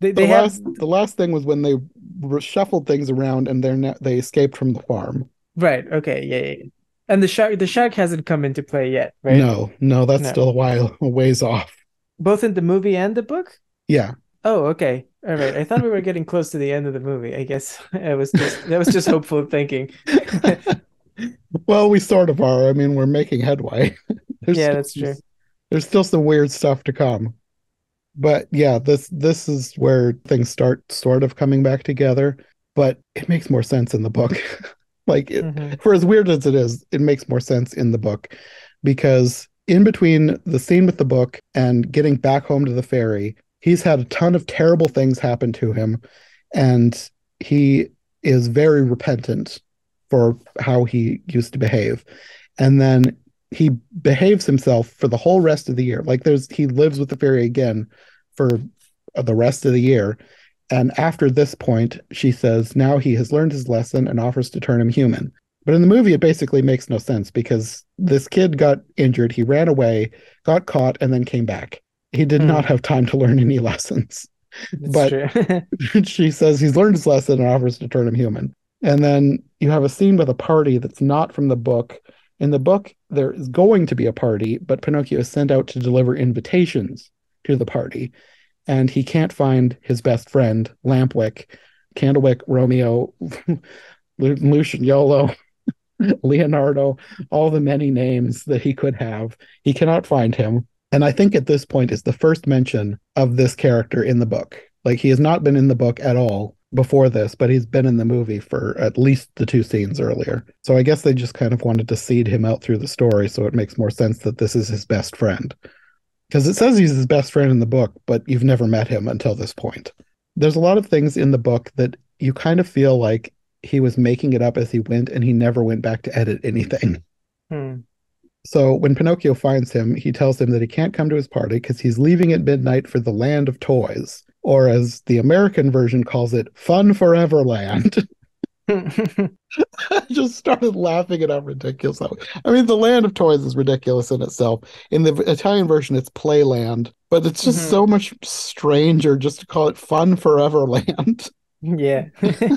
They, the they last have... the last thing was when they shuffled things around and they they escaped from the farm. Right. Okay. Yeah, yeah. And the shark the shark hasn't come into play yet, right? No, no, that's no. still a while *laughs* a ways off. Both in the movie and the book. Yeah. Oh, okay. All right. I thought we were getting close to the end of the movie. I guess *laughs* I was just that was just *laughs* hopeful thinking. *laughs* well, we sort of are. I mean, we're making headway. yeah, that's true. There's still some weird stuff to come. But yeah, this this is where things start sort of coming back together, but it makes more sense in the book. like it, mm-hmm. for as weird as it is, it makes more sense in the book because in between the scene with the book and getting back home to the fairy, he's had a ton of terrible things happen to him and he is very repentant for how he used to behave. And then he behaves himself for the whole rest of the year. Like there's he lives with the fairy again for the rest of the year. And after this point she says now he has learned his lesson and offers to turn him human. But in the movie it basically makes no sense because this kid got injured he ran away got caught and then came back he did not hmm. have time to learn any *laughs* lessons. That's but *laughs* *laughs* she says he's learned his lesson and offers to turn him human. And then you have a scene with a party that's not from the book. In the book, there is going to be a party, but Pinocchio is sent out to deliver invitations to the party. And he can't find his best friend, Lampwick, Candlewick, Romeo, Lucignolo, Leonardo, all the many names that he could have. He cannot find him. And I think at this point is the first mention of this character in the book. Like he has not been in the book at all before this, but he's been in the movie for at least the two scenes earlier. So I guess they just kind of wanted to seed him out through the story so it makes more sense that this is his best friend. Because it says he's his best friend in the book, but you've never met him until this point. There's a lot of things in the book that you kind of feel like he was making it up as he went and he never went back to edit anything. Hmm. So when Pinocchio finds him, he tells him that he can't come to his party because he's leaving at midnight for the land of toys, or as the American version calls it, Fun Forever Land. *laughs* I just started laughing at how ridiculous that was. I mean, the land of toys is ridiculous in itself. In the Italian version, it's Playland, but it's just mm-hmm. so much stranger just to call it Fun Forever Land. *laughs* Yeah.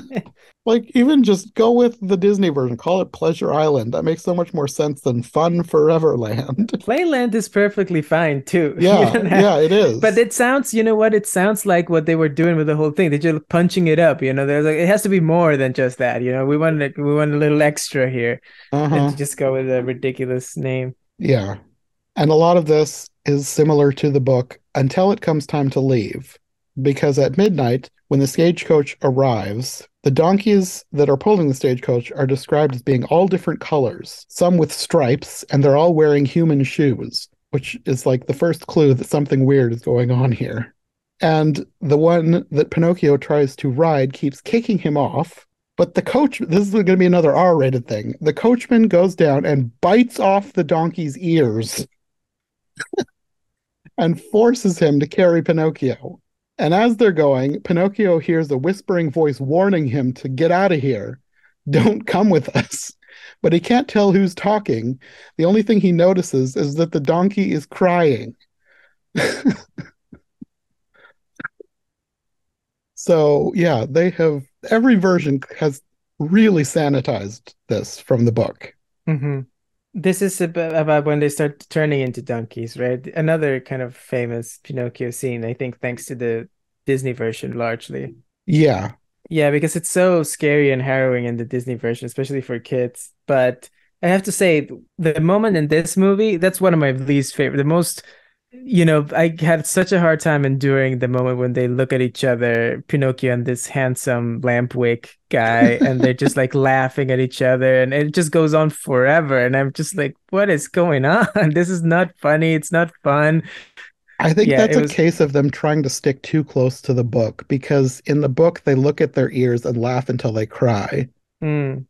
*laughs* like even just go with the Disney version, call it Pleasure Island. That makes so much more sense than Fun Forever Land. *laughs* Playland is perfectly fine too. *laughs* Yeah, have... yeah, it is. But it sounds, you know what? It sounds like what they were doing with the whole thing. They're just punching it up. You know, there's like it has to be more than just that. You know, we want we want a little extra here, uh-huh. just go with a ridiculous name. Yeah, and a lot of this is similar to the book until it comes time to leave, because at midnight when the stagecoach arrives, the donkeys that are pulling the stagecoach are described as being all different colors, some with stripes, and they're all wearing human shoes, which is like the first clue that something weird is going on here. And the one that Pinocchio tries to ride keeps kicking him off, But the coach, this is going to be another R rated thing. The coachman goes down and bites off the donkey's ears *laughs* and forces him to carry Pinocchio. And as they're going, Pinocchio hears a whispering voice warning him to get out of here. Don't come with us. *laughs* But he can't tell who's talking. The only thing he notices is that the donkey is crying. *laughs* so, yeah, they have every version has really sanitized this from the book. Mm-hmm. This is about, about when they start turning into donkeys, right? Another kind of famous Pinocchio scene, I think, thanks to the Disney version largely. Yeah. Yeah, because it's so scary and harrowing in the Disney version, especially for kids. But I have to say, the moment in this movie, that's one of my least favorite. The most you know, I had such a hard time enduring the moment when they look at each other, Pinocchio and this handsome Lampwick guy, and they're just like *laughs* laughing at each other, and it just goes on forever. And I'm just like, what is going on? *laughs* This is not funny. It's not fun. I think yeah, that's a was... case of them trying to stick too close to the book because in the book they look at their ears and laugh until they cry. Mm.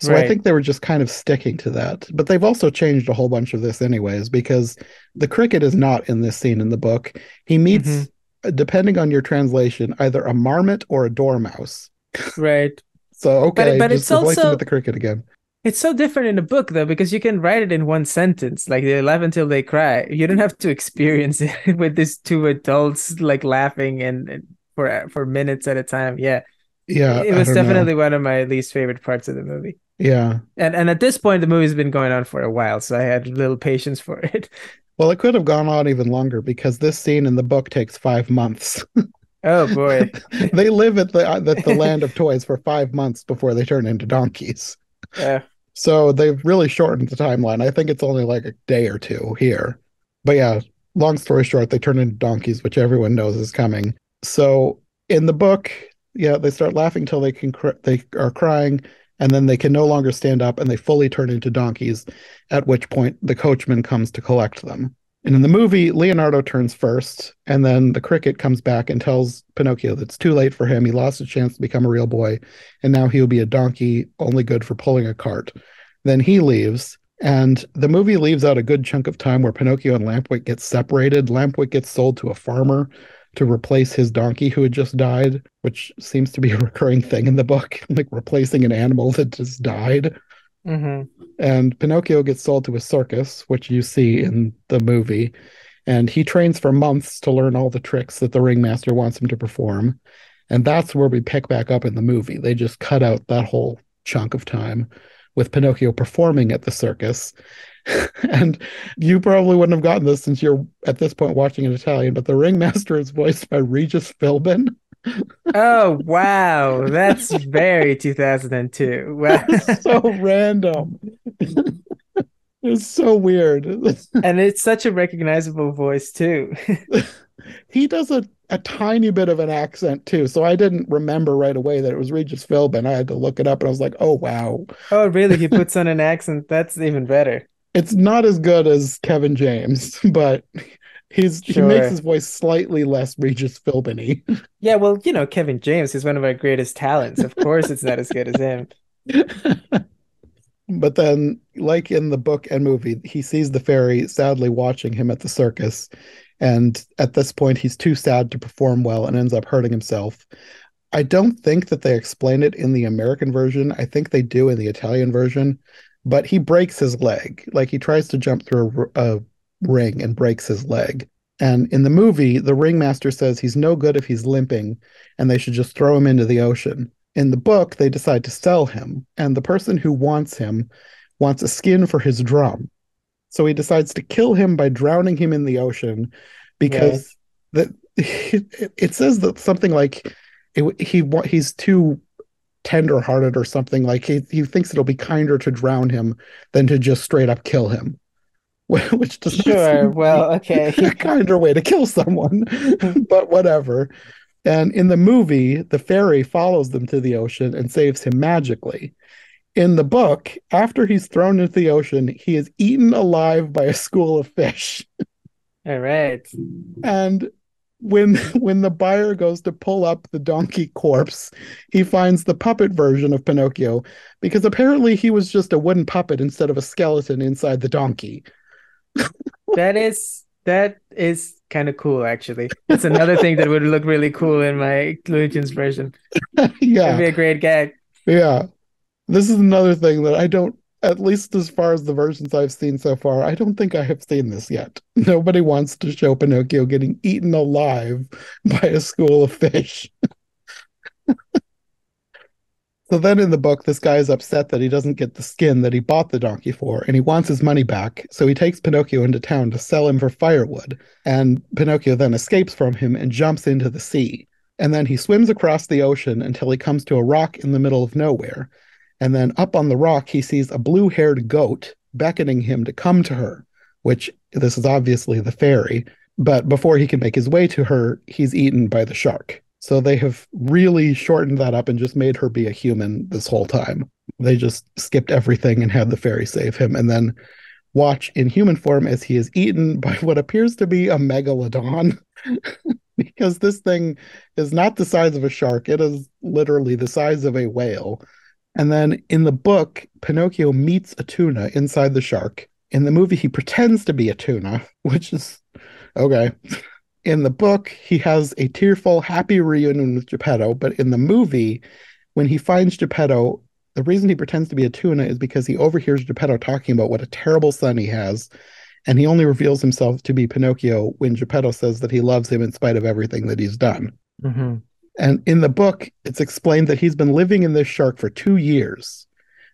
So right. I think they were just kind of sticking to that. But they've also changed a whole bunch of this, anyways, because the cricket is not in this scene in the book. He meets, mm-hmm. depending on your translation, either a marmot or a dormouse. Right. *laughs* so okay, but, but it's also with the cricket again. It's so different in the book though, because you can write it in one sentence, like they laugh until they cry. You don't have to experience *laughs* it with these two adults like laughing and, and for for minutes at a time. Yeah. Yeah. It was definitely know. one of my least favorite parts of the movie. Yeah. And and at this point the movie's been going on for a while, so I had little patience for it. *laughs* Well, it could have gone on even longer because this scene in the book takes 5 months. *laughs* oh boy. they live at the at the land of toys for 5 months before they turn into donkeys. Yeah. So they've really shortened the timeline. I think it's only like a day or two here. But yeah, long story short, they turn into donkeys, which everyone knows is coming. So in the book, yeah, they start laughing till they can cr- they are crying and then they can no longer stand up and they fully turn into donkeys, at which point the coachman comes to collect them. And in the movie, Leonardo turns first, and then the cricket comes back and tells Pinocchio that it's too late for him. He lost a chance to become a real boy, and now he'll be a donkey, only good for pulling a cart. Then he leaves, and the movie leaves out a good chunk of time where Pinocchio and Lampwick get separated. Lampwick gets sold to a farmer to replace his donkey who had just died, which seems to be a recurring thing in the book, *laughs* like replacing an animal that just died. Mm-hmm. And Pinocchio gets sold to a circus, which you see in the movie. And he trains for months to learn all the tricks that the ringmaster wants him to perform. And that's where we pick back up in the movie. They just cut out that whole chunk of time with Pinocchio performing at the circus. *laughs* and you probably wouldn't have gotten this since you're at this point watching in Italian, but the ringmaster is *laughs* voiced by Regis Philbin. Oh wow, that's very 2002. Wow. *laughs* so random. *laughs* it's so weird. and it's such a recognizable voice too. *laughs* he does a, a tiny bit of an accent too, so I didn't remember right away that it was Regis Philbin. I had to look it up, and I was like, "Oh wow!" Oh, really? He puts on an accent. That's even better. It's not as good as Kevin James, but he's sure. he makes his voice slightly less Regis Philbin *laughs* Yeah, well, you know, Kevin James is one of our greatest talents. Of course, it's not as good as him. *laughs* *laughs* but then, like in the book and movie, he sees the fairy sadly watching him at the circus. And at this point, he's too sad to perform well and ends up hurting himself. I don't think that they explain it in the American version. I think they do in the Italian version, but he breaks his leg. Like he tries to jump through a, a ring and breaks his leg. And in the movie, the ringmaster says he's no good if he's limping and they should just throw him into the ocean. In the book, they decide to sell him, and the person who wants him wants a skin for his drum. So he decides to kill him by drowning him in the ocean because that *laughs* it, it, says that something like it, he he's too tender-hearted or something like he, he thinks it'll be kinder to drown him than to just straight up kill him *laughs* which does sure well okay. *laughs* a kinder way to kill someone *laughs* but whatever. And in the movie the fairy follows them to the ocean and saves him magically. In the book after he's thrown into the ocean he is eaten alive by a school of fish. All right. And when when the buyer goes to pull up the donkey corpse, he finds the puppet version of Pinocchio because apparently he was just a wooden puppet instead of a skeleton inside the donkey. That is that is kind of cool actually. It's another thing that would look really cool in my Looney Tunes version. *laughs* yeah. It'd be a great gag. Yeah. This is another thing that I don't at least as far as the versions I've seen so far, I don't think I have seen this yet. *laughs* Nobody wants to show Pinocchio getting eaten alive by a school of fish. *laughs* so then in the book, this guy is upset that he doesn't get the skin that he bought the donkey for, and he wants his money back. So he takes Pinocchio into town to sell him for firewood. And Pinocchio then escapes from him and jumps into the sea. And then he swims across the ocean until he comes to a rock in the middle of nowhere and then up on the rock, he sees a blue haired goat beckoning him to come to her, which this is obviously the fairy. But before he can make his way to her, he's eaten by the shark. So they have really shortened that up and just made her be a human this whole time. They just skipped everything and had the fairy save him. And then watch in human form as he is eaten by what appears to be a megalodon. *laughs* because this thing is not the size of a shark, it is literally the size of a whale and then in the book, Pinocchio meets a tuna inside the shark. In the movie, he pretends to be a tuna, *laughs* which is okay. In the book, he has a tearful, happy reunion with Geppetto. But in the movie, when he finds Geppetto, the reason he pretends to be a tuna is because he overhears Geppetto talking about what a terrible son he has. And he only reveals himself to be Pinocchio when Geppetto says that he loves him in spite of everything that he's done. Mm-hmm. And in the book, it's explained that he's been living in this shark for two years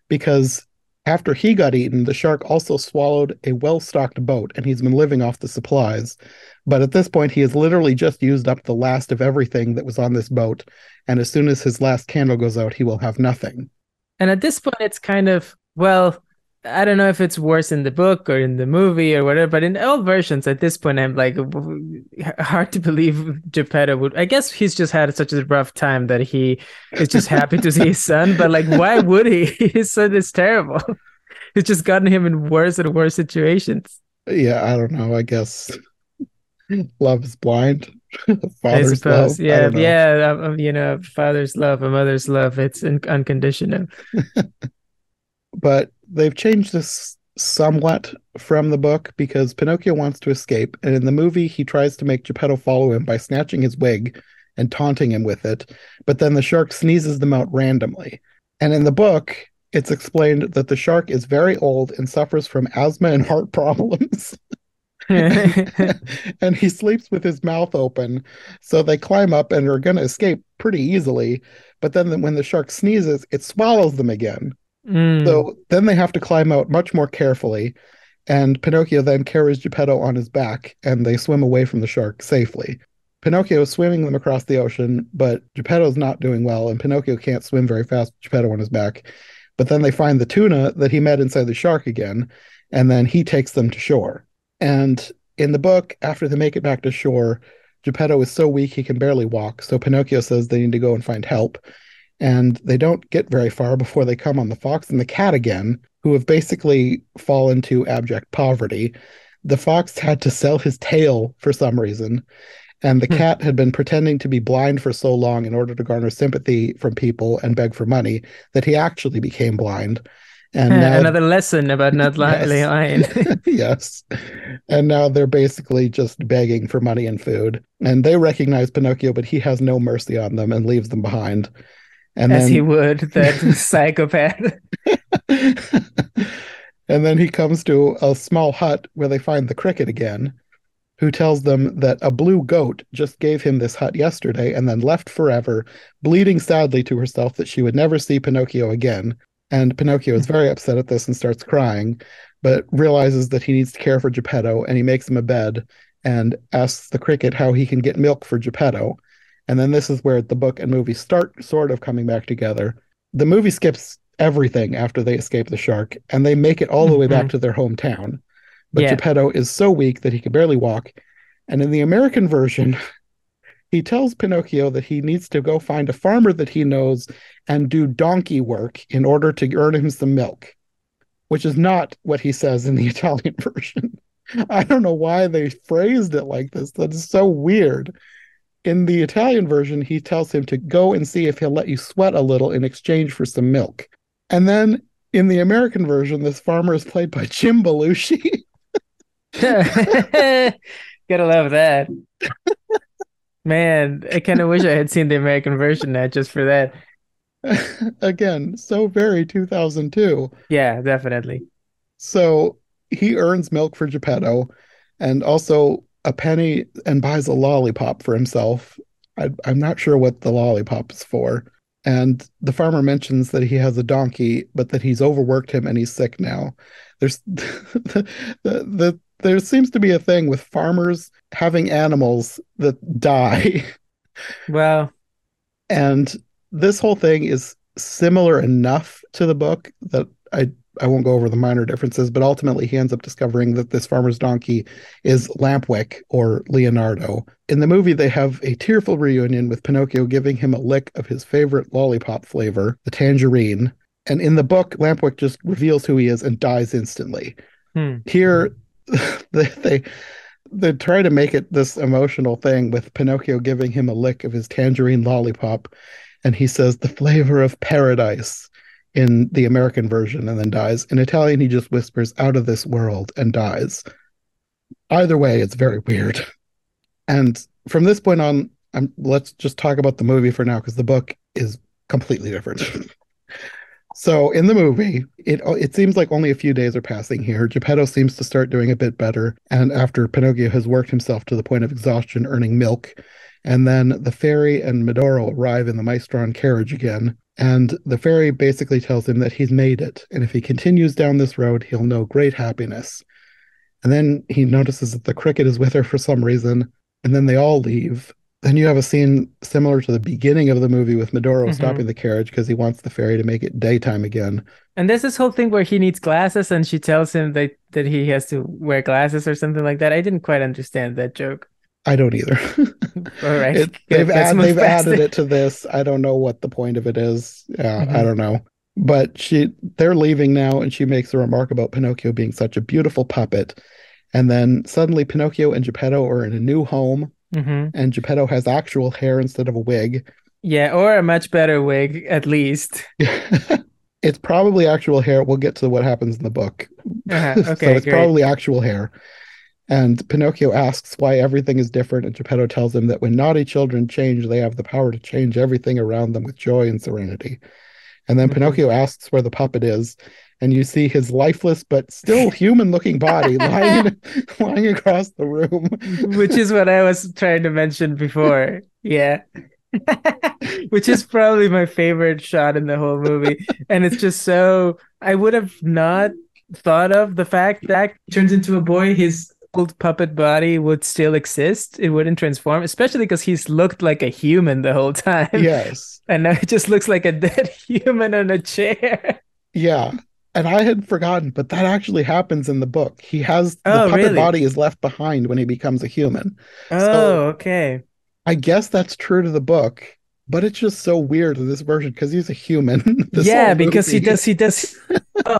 because after he got eaten, the shark also swallowed a well stocked boat and he's been living off the supplies. But at this point, he has literally just used up the last of everything that was on this boat. And as soon as his last candle goes out, he will have nothing. And at this point, it's kind of, well, I don't know if it's worse in the book or in the movie or whatever, but in all versions at this point, I'm like hard to believe Geppetto would. I guess he's just had such a rough time that he is just happy to see his son. But like, why would he? *laughs* His son is terrible. *laughs* It's just gotten him in worse and worse situations. Yeah, I don't know. I guess love is blind. *laughs* father's love. Yeah, yeah. Um, um, you know, father's love, a mother's love. It's unconditional. but they've changed this somewhat from the book because Pinocchio wants to escape, and in the movie, he tries to make Geppetto follow him by snatching his wig and taunting him with it, but then the shark sneezes them out randomly. And in the book, it's explained that the shark is very old and suffers from asthma and heart *laughs* problems. *laughs* and he sleeps with his mouth open. So they climb up and are going to escape pretty easily. But then when the shark sneezes, it swallows them again. Mm. So then they have to climb out much more carefully. And Pinocchio then carries Geppetto on his back and they swim away from the shark safely. Pinocchio is swimming them across the ocean, but Geppetto's not doing well, and Pinocchio can't swim very fast with Geppetto on his back. But then they find the tuna that he met inside the shark again, and then he takes them to shore. And in the book, after they make it back to shore, Geppetto is so weak he can barely walk. So Pinocchio says they need to go and find help and they don't get very far before they come on the fox and the cat again, who have basically fallen to abject poverty. The fox had to sell his tail for some reason, and the hmm. cat had been pretending to be blind for so long in order to garner sympathy from people and beg for money that he actually became blind. And now, another lesson about not *laughs* lying. *laughs* yes. And now they're basically just begging for money and food. And they recognize Pinocchio, but he has no mercy on them and leaves them behind. And As then, he would, *laughs* that psychopath. *laughs* and then he comes to a small hut where they find the cricket again, who tells them that a blue goat just gave him this hut yesterday and then left forever, bleeding sadly to herself that she would never see Pinocchio again. And Pinocchio is very upset at this and starts crying, but realizes that he needs to care for Geppetto and he makes him a bed and asks the cricket how he can get milk for Geppetto. And then this is where the book and movie start sort of coming back together. The movie skips everything after they escape the shark and they make it all the way back mm-hmm. to their hometown. But yeah. Geppetto is so weak that he can barely walk. And in the American version, *laughs* he tells Pinocchio that he needs to go find a farmer that he knows and do donkey work in order to earn him some milk, which is not what he says in the *laughs* Italian version. I don't know why they phrased it like this. That is so weird. In the Italian version, he tells him to go and see if he'll let you sweat a little in exchange for some milk. And then in the American version, this farmer is played by Jim Belushi. *laughs* Gotta love that. Man, I kind of wish I had seen the American version now just for that. *laughs* Again, so very 2002. Yeah, definitely. So he earns milk for Geppetto and also a penny and buys a lollipop for himself. I, I'm not sure what the lollipop is for. And the farmer mentions that he has a donkey, but that he's overworked him and he's sick now. There's *laughs* the, the, the there seems to be a thing with farmers having animals that die. *laughs* Well, and this whole thing is similar enough to the book that I I won't go over the minor differences, but ultimately he ends up discovering that this farmer's donkey is Lampwick or Leonardo. In the movie, they have a tearful reunion with Pinocchio giving him a lick of his favorite lollipop flavor, the tangerine. And in the book, Lampwick just reveals who he is and dies instantly. hmm. Here, *laughs* they, they they try to make it this emotional thing with Pinocchio giving him a lick of his tangerine lollipop, and he says the flavor of paradise in the American version and then dies. In Italian, he just whispers out of this world and dies. Either way, it's very weird. And from this point on, I'm, let's just talk about the movie for now because the book is completely different. *laughs* so in the movie, it it seems like only a few days are passing here. Geppetto seems to start doing a bit better, and after Pinocchio has worked himself to the point of exhaustion, earning milk, and then the fairy and Medoro arrive in the Maestron carriage again, and the fairy basically tells him that he's made it, and if he continues down this road, he'll know great happiness. And then he notices that the cricket is with her for some reason, and then they all leave. Then you have a scene similar to the beginning of the movie with Medoro Mhm. stopping the carriage because he wants the fairy to make it daytime again. And there's this whole thing where he needs glasses and she tells him that, that he has to wear glasses or something like that. I didn't quite understand that joke. I don't either. *laughs* All right. It- they've add, they've added it. to this. I don't know what the point of it is. Yeah, I Mhm. don't know. But she they're leaving now and she makes a remark about Pinocchio being such a beautiful puppet. And then suddenly Pinocchio and Geppetto are in a new home Mhm. and Geppetto has actual hair instead of a wig. Yeah, or a much better wig, at least. *laughs* *laughs* it's probably actual hair. We'll get to what happens in the book. Uh-huh. so it's great. probably actual hair. And Pinocchio asks why everything is different, and Geppetto tells him that when naughty children change, they have the power to change everything around them with joy and serenity. And then Mhm. Pinocchio asks where the puppet is, and you see his lifeless but still *laughs* human-looking body *laughs* lying lying across the room. Which is what I was trying to mention before. Yeah. *laughs* Which is probably my favorite shot in the whole movie. And it's just so I would have not thought of the fact that turns into a boy, his old puppet body would still exist. It wouldn't transform, especially because he's looked like a human the whole time. Yes. *laughs* And now it just looks like a dead *laughs* human in a chair. Yeah. And I had forgotten, but that actually happens in the book. He has the Oh, puppet really? body is left behind when he becomes a human. Oh, okay. I guess that's true to the book, but it's just so weird in this version because he's a human. *laughs* Yeah, because he does he does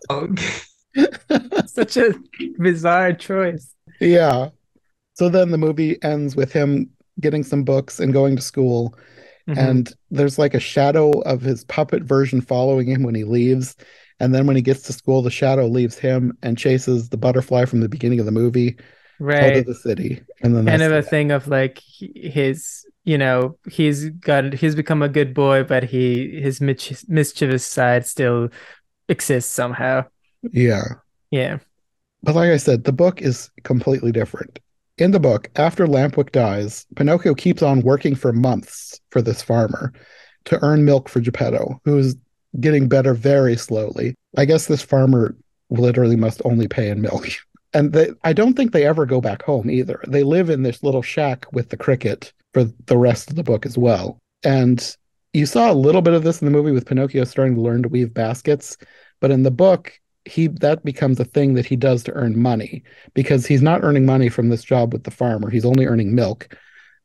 oh, such a bizarre choice. Yeah. So then the movie ends with him getting some books and going to school. Mhm. And there's like a shadow of his puppet version following him when he leaves. And then when he gets to school, the shadow leaves him and chases the butterfly from the beginning of the movie right, out of the city. And then kind of a thing of like his you know he's got he's become a good boy but he his mischievous side still exists somehow Yeah. yeah But like I said, the book is completely different. In the book, after Lampwick dies, Pinocchio keeps on working for months for this farmer to earn milk for Geppetto, who's getting better very slowly. I guess this farmer literally must only pay in milk. *laughs* And they, I don't think they ever go back home either. They live in this little shack with the cricket for the rest of the book as well. And you saw a little bit of this in the movie with Pinocchio starting to learn to weave baskets, but in the book, he that becomes a thing that he does to earn money because he's not earning money from this job with the farmer. He's only earning milk.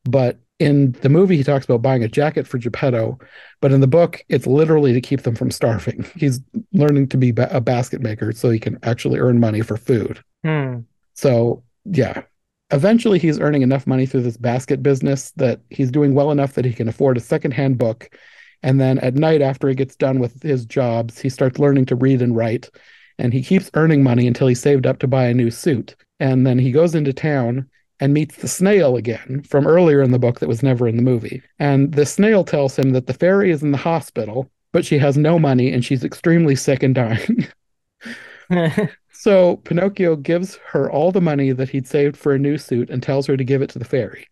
But in the movie, he talks about buying a jacket for Geppetto, but in the book, it's literally to keep them from starving. *laughs* He's learning to be a basket maker so he can actually earn money for food. hmm. So, yeah. eventually he's earning enough money through this basket business that he's doing well enough that he can afford a secondhand book. And then at night, after he gets done with his jobs, he starts learning to read and write. And he keeps earning money until he's saved up to buy a new suit. And then he goes into town and meets the snail again from earlier in the book that was never in the movie. And the snail tells him that the fairy is in the hospital, but she has no money and she's extremely sick and dying. *laughs* *laughs* so Pinocchio gives her all the money that he'd saved for a new suit and tells her to give it to the fairy.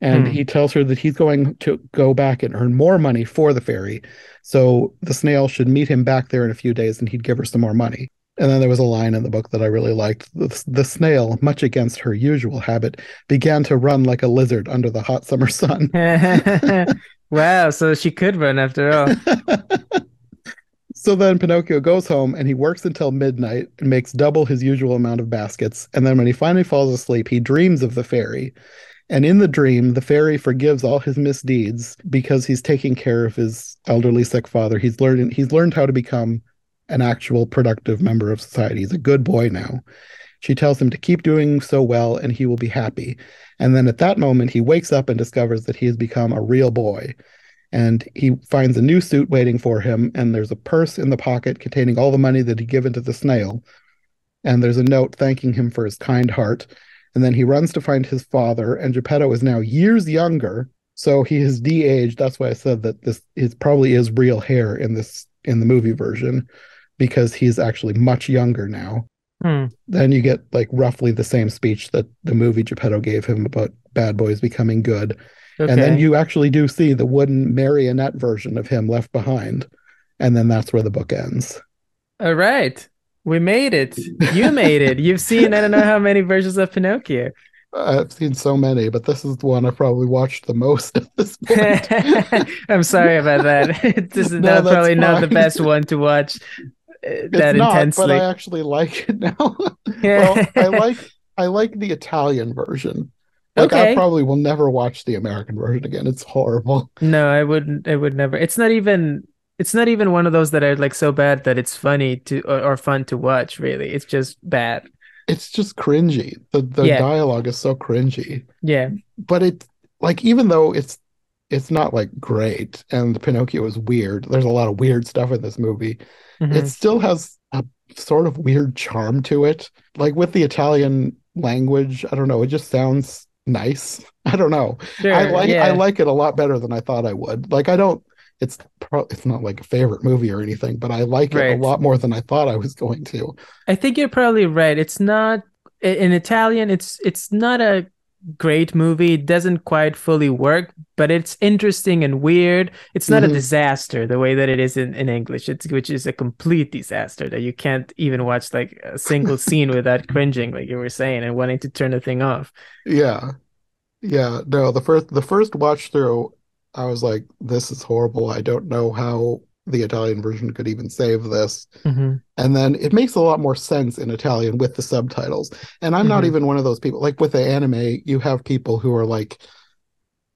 And hmm. he tells her that he's going to go back and earn more money for the fairy. So the snail should meet him back there in a few days and he'd give her some more money. And then there was a line in the book that I really liked. The, the, snail, much against her usual habit, began to run like a lizard under the hot summer sun. *laughs* *laughs* wow, so she could run after all. *laughs* so then Pinocchio goes home and he works until midnight and makes double his usual amount of baskets. And then when he finally falls asleep, he dreams of the fairy. And in the dream, the fairy forgives all his misdeeds because he's taking care of his elderly sick father. He's learning he's learned how to become an actual productive member of society. He's a good boy now. She tells him to keep doing so well and he will be happy. And then at that moment, he wakes up and discovers that he has become a real boy. And he finds a new suit waiting for him. And there's a purse in the pocket containing all the money that he'd given to the snail. And there's a note thanking him for his kind heart. And then he runs to find his father. And Geppetto is now years younger. So he has de-aged. That's why I said that this is probably is real hair in this in the movie version because he's actually much younger now. Hmm. Then you get like roughly the same speech that the movie Geppetto gave him about bad boys becoming good. Okay. And then you actually do see the wooden marionette version of him left behind. And then that's where the book ends. All right. We made it. You made it. You've seen I don't know how many versions of Pinocchio. I've seen so many, but this is the one I probably watched the most at this point. *laughs* I'm sorry about that. *laughs* this is no, not, probably fine. not the best one to watch that not, intensely. But I actually like it now. *laughs* well, *laughs* I like I like the Italian version. Like okay. I probably will never watch the American version again. It's horrible. *laughs* No, I wouldn't. I would never. It's not even. It's not even one of those that are like so bad that it's funny to or, or fun to watch. Really, it's just bad. It's just cringy. The the yeah. dialogue is so cringy. Yeah. But it like even though it's it's not like great and Pinocchio is weird. There's a lot of weird stuff in this movie mm-hmm. it still has a sort of weird charm to it. Like with the Italian language, I don't know, it just sounds nice. *laughs* I don't know. Sure, I like yeah. I like it a lot better than I thought I would. Like I don't it's pro- it's not like a favorite movie or anything, but I like right. it a lot more than I thought I was going to. I think you're probably right. It's not in Italian. It's it's not a great movie. It doesn't quite fully work, but it's interesting and weird. It's not mm-hmm. a disaster the way that it is in, in English, it's, which is a complete disaster that you can't even watch like a single *laughs* scene without cringing, like you were saying, and wanting to turn the thing off. Yeah. Yeah. No, the first the first watch through, I was like, this is horrible. I don't know how the Italian version could even save this. Mm-hmm. And then it makes a lot more sense in Italian with the subtitles. And I'm mm-hmm. not even one of those people. Like with the anime, you have people who are like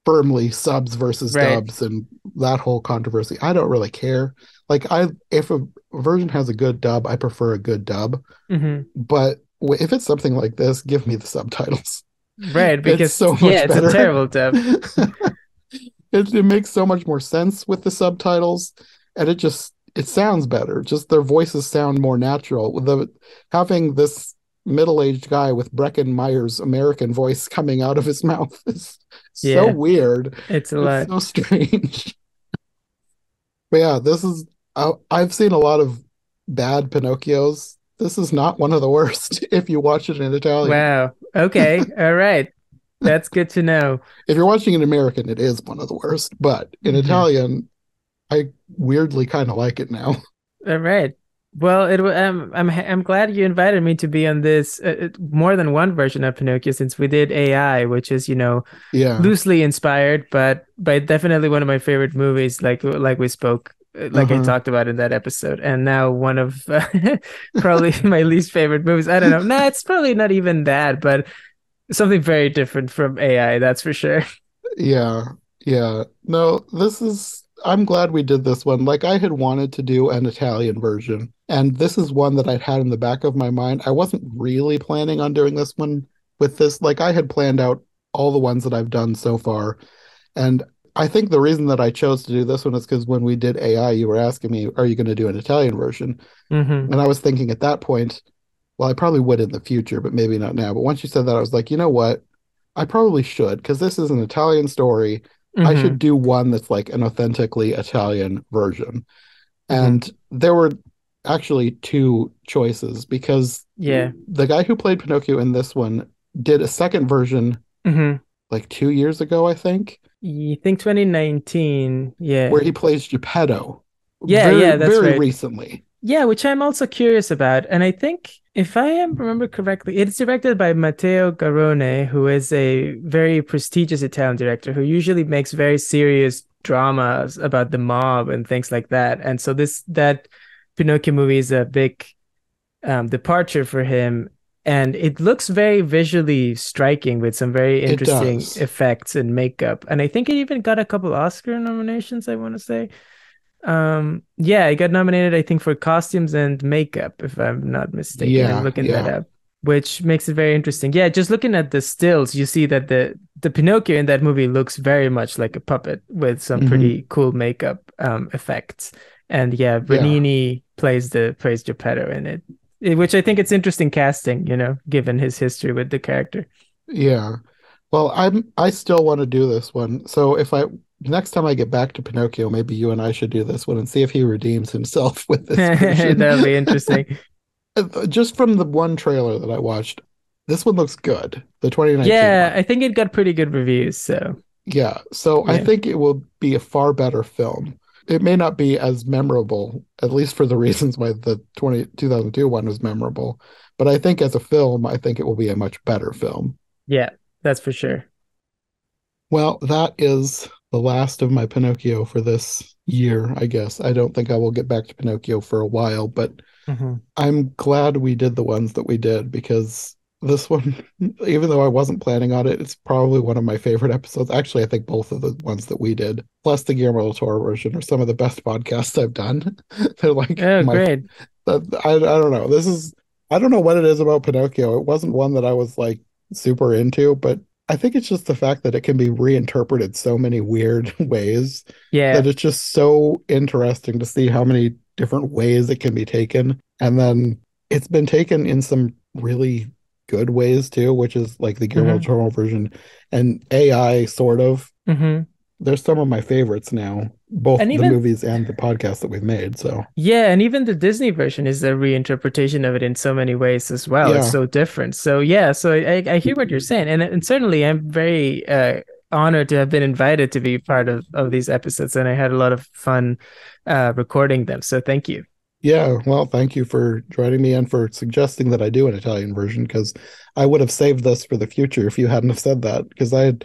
firmly subs versus right. dubs and that whole controversy. I don't really care. Like I if a version has a good dub, I prefer a good dub. Mm-hmm. But if it's something like this, give me the subtitles. Right, *laughs* because it's so much yeah, it's better. a terrible dub. *laughs* it, it makes so much more sense with the subtitles and it just it sounds better. Just their voices sound more natural. The having this middle-aged guy with Breckin Meyer's American voice coming out of his mouth *laughs* is yeah. so weird. It's a lot. so strange. *laughs* but yeah, this is I, I've seen a lot of bad Pinocchios. This is not one of the worst *laughs* if you watch it in Italian. Wow. Okay. All right. That's good to know. If you're watching in American, it is one of the worst, but in mm-hmm. Italian, I weirdly kind of like it now. *laughs* All right. Well, it um, I'm I'm glad you invited me to be on this uh, more than one version of Pinocchio since we did AI, which is you know yeah loosely inspired, but but definitely one of my favorite movies. Like like we spoke, uh, like uh-huh. I talked about in that episode, and now one of uh, *laughs* probably *laughs* my least favorite movies. I don't know. Nah, it's probably not even that, but something very different from AI. That's for sure. Yeah, yeah. No, this is I'm glad we did this one. Like I had wanted to do an Italian version, and this is one that I'd had in the back of my mind. I wasn't really planning on doing this one with this, like I had planned out all the ones that I've done so far. And I think the reason that I chose to do this one is because when we did AI, you were asking me, are you going to do an Italian version? Mm-hmm. And I was thinking at that point, well, I probably would in the future, but maybe not now. But once you said that, I was like, you know what? I probably should because this is an Italian story. I Mhm. should do one that's like an authentically Italian version. Mm-hmm. And there were actually two choices because Yeah. the guy who played Pinocchio in this one did a second version hmm like two years ago, I think, You think 2019? Yeah. where he plays Geppetto. Yeah, very, yeah, that's very right. recently. Yeah, which I'm also curious about. And I think, if I am remember correctly, it's directed by Matteo Garrone, who is a very prestigious Italian director who usually makes very serious dramas about the mob and things like that. And so this that Pinocchio movie is a big um, departure for him. And it looks very visually striking with some very interesting effects and makeup. And I think it even got a couple Oscar nominations, I want to say. Um, yeah, I got nominated, I think, for costumes and makeup, if I'm not mistaken. Yeah, I'm looking that up, which makes it very interesting. Yeah, just looking at the stills, you see that the the Pinocchio in that movie looks very much like a puppet with some Mhm. pretty cool makeup um effects. And yeah, Benigni plays the plays Geppetto in it, eh, which I think it's interesting casting, you know, given his history with the character. Yeah. Well, I'm I still want to do this one. So if I next time I get back to Pinocchio, maybe you and I should do this one and see if he redeems himself *laughs* with this. *laughs* That'd be interesting. *laughs* Uh, Just from the one trailer that I watched, this one looks good. The 2019 Yeah, one. I think it got pretty good reviews, so Yeah. So I think it will be a far better film. It may not be as memorable, at least for the reasons why the 20, 2002 one was memorable. But I think as a film, I think it will be a much better film. yeah, that's for sure. Well, that is the last of my Pinocchio for this year, I guess. I don't think I will get back to Pinocchio for a while, but Mhm. I'm glad we did the ones that we did because this one, *laughs* even though I wasn't planning on it, it's probably one of my favorite episodes. Actually, I think both of the ones that we did, plus the Guillermo del Toro version, are some of the best podcasts I've done. *laughs* They're like Oh, my great. I I don't know. This is I don't know what it is about Pinocchio. It wasn't one that I was like super into, but I think it's just the fact that it can be reinterpreted so many weird *laughs* ways Yeah. that it's just so interesting to see how many different ways it can be taken. And then it's been taken in some really good ways too, which is like the Guillermo del Toro version and AI sort of. hmm They're some of my favorites now, both And the even- movies and the podcast that we've made. So Yeah, and even the Disney version is a reinterpretation of it in so many ways as well. It's so different. So yeah, so I, I hear what you're saying, and and certainly I'm very uh, honored to have been invited to be part of of these episodes, and I had a lot of fun uh, recording them. So thank you. Yeah, well, thank you for joining me and for suggesting that I do an Italian version because I would have saved this for the future if you hadn't have said that. Because I had,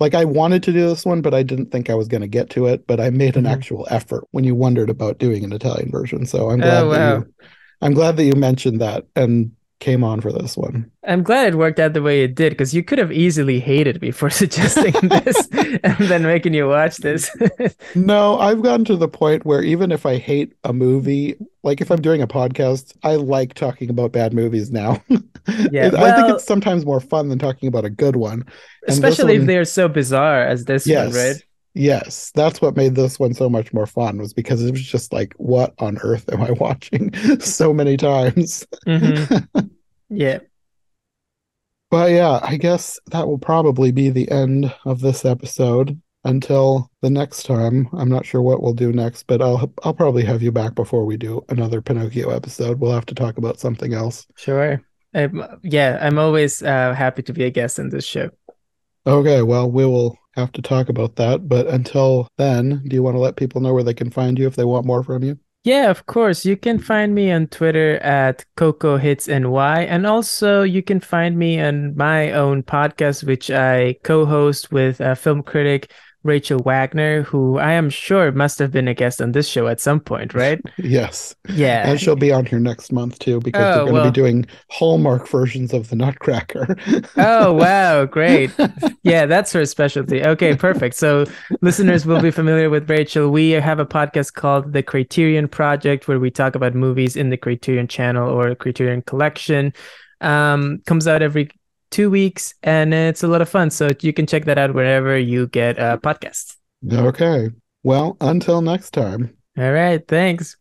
like, I wanted to do this one, but I didn't think I was going to get to it. But I made an Mhm. actual effort when you wondered about doing an Italian version. So I'm glad Oh, that you, I'm glad that you mentioned that and came on for this one. I'm glad it worked out the way it did because you could have easily hated me for *laughs* suggesting *laughs* this and then making you watch this. *laughs* No, I've gotten to the point where even if I hate a movie, like if I'm doing a podcast, I like talking about bad movies now. Yeah, It- I think it's sometimes more fun than talking about a good one. this Especially if they're so bizarre as this Yes. one, right? Yes, that's what made this one so much more fun was because it was just like, what on earth am I *laughs* watching *laughs* so many times? Mhm. *laughs* Yeah. But yeah, I guess that will probably be the end of this episode until the next time. I'm not sure what we'll do next, but I'll I'll probably have you back before we do another Pinocchio episode. We'll have to talk about something else. Sure. Um, yeah, I'm always uh, happy to be a guest in this show. Okay, well, we will have to talk about that, but until then, do you want to let people know where they can find you if they want more from you? Yeah, of course. You can find me on Twitter at Coco Hits NY, and also you can find me on my own podcast, which I co-host with a film critic Rachel Wagner, who I am sure must have been a guest on this show at some point, right? *laughs* Yes. Yeah. And she'll be on here next month too, because Oh, they're going to well. be doing Hallmark versions of the Nutcracker. Oh, *laughs* wow, great. Yeah, that's her specialty. Okay, perfect. So, listeners will be familiar with Rachel. We have a podcast called The Criterion Project where we talk about movies in the Criterion channel or Criterion collection. Um, comes out every two weeks, and it's a lot of fun. So you can check that out wherever you get uh, a podcast. Okay. Well, until next time. All right. Thanks.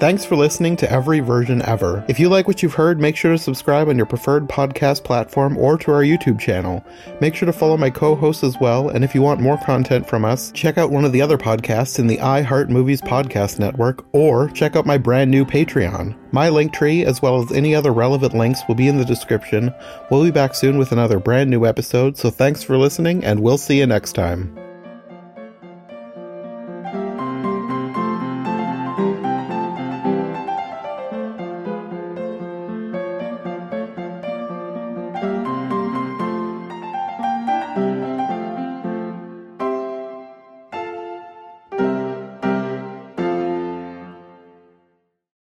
Thanks for listening to Every Version Ever. If you like what you've heard, make sure to subscribe on your preferred podcast platform or to our YouTube channel. Make sure to follow my co hosts as well, and if you want more content from us, check out one of the other podcasts in the iHeart Movies Podcast Network or check out my brand new Patreon. My link tree, as well as any other relevant links, will be in the description. We'll be back soon with another brand new episode, so thanks for listening, and we'll see you next time.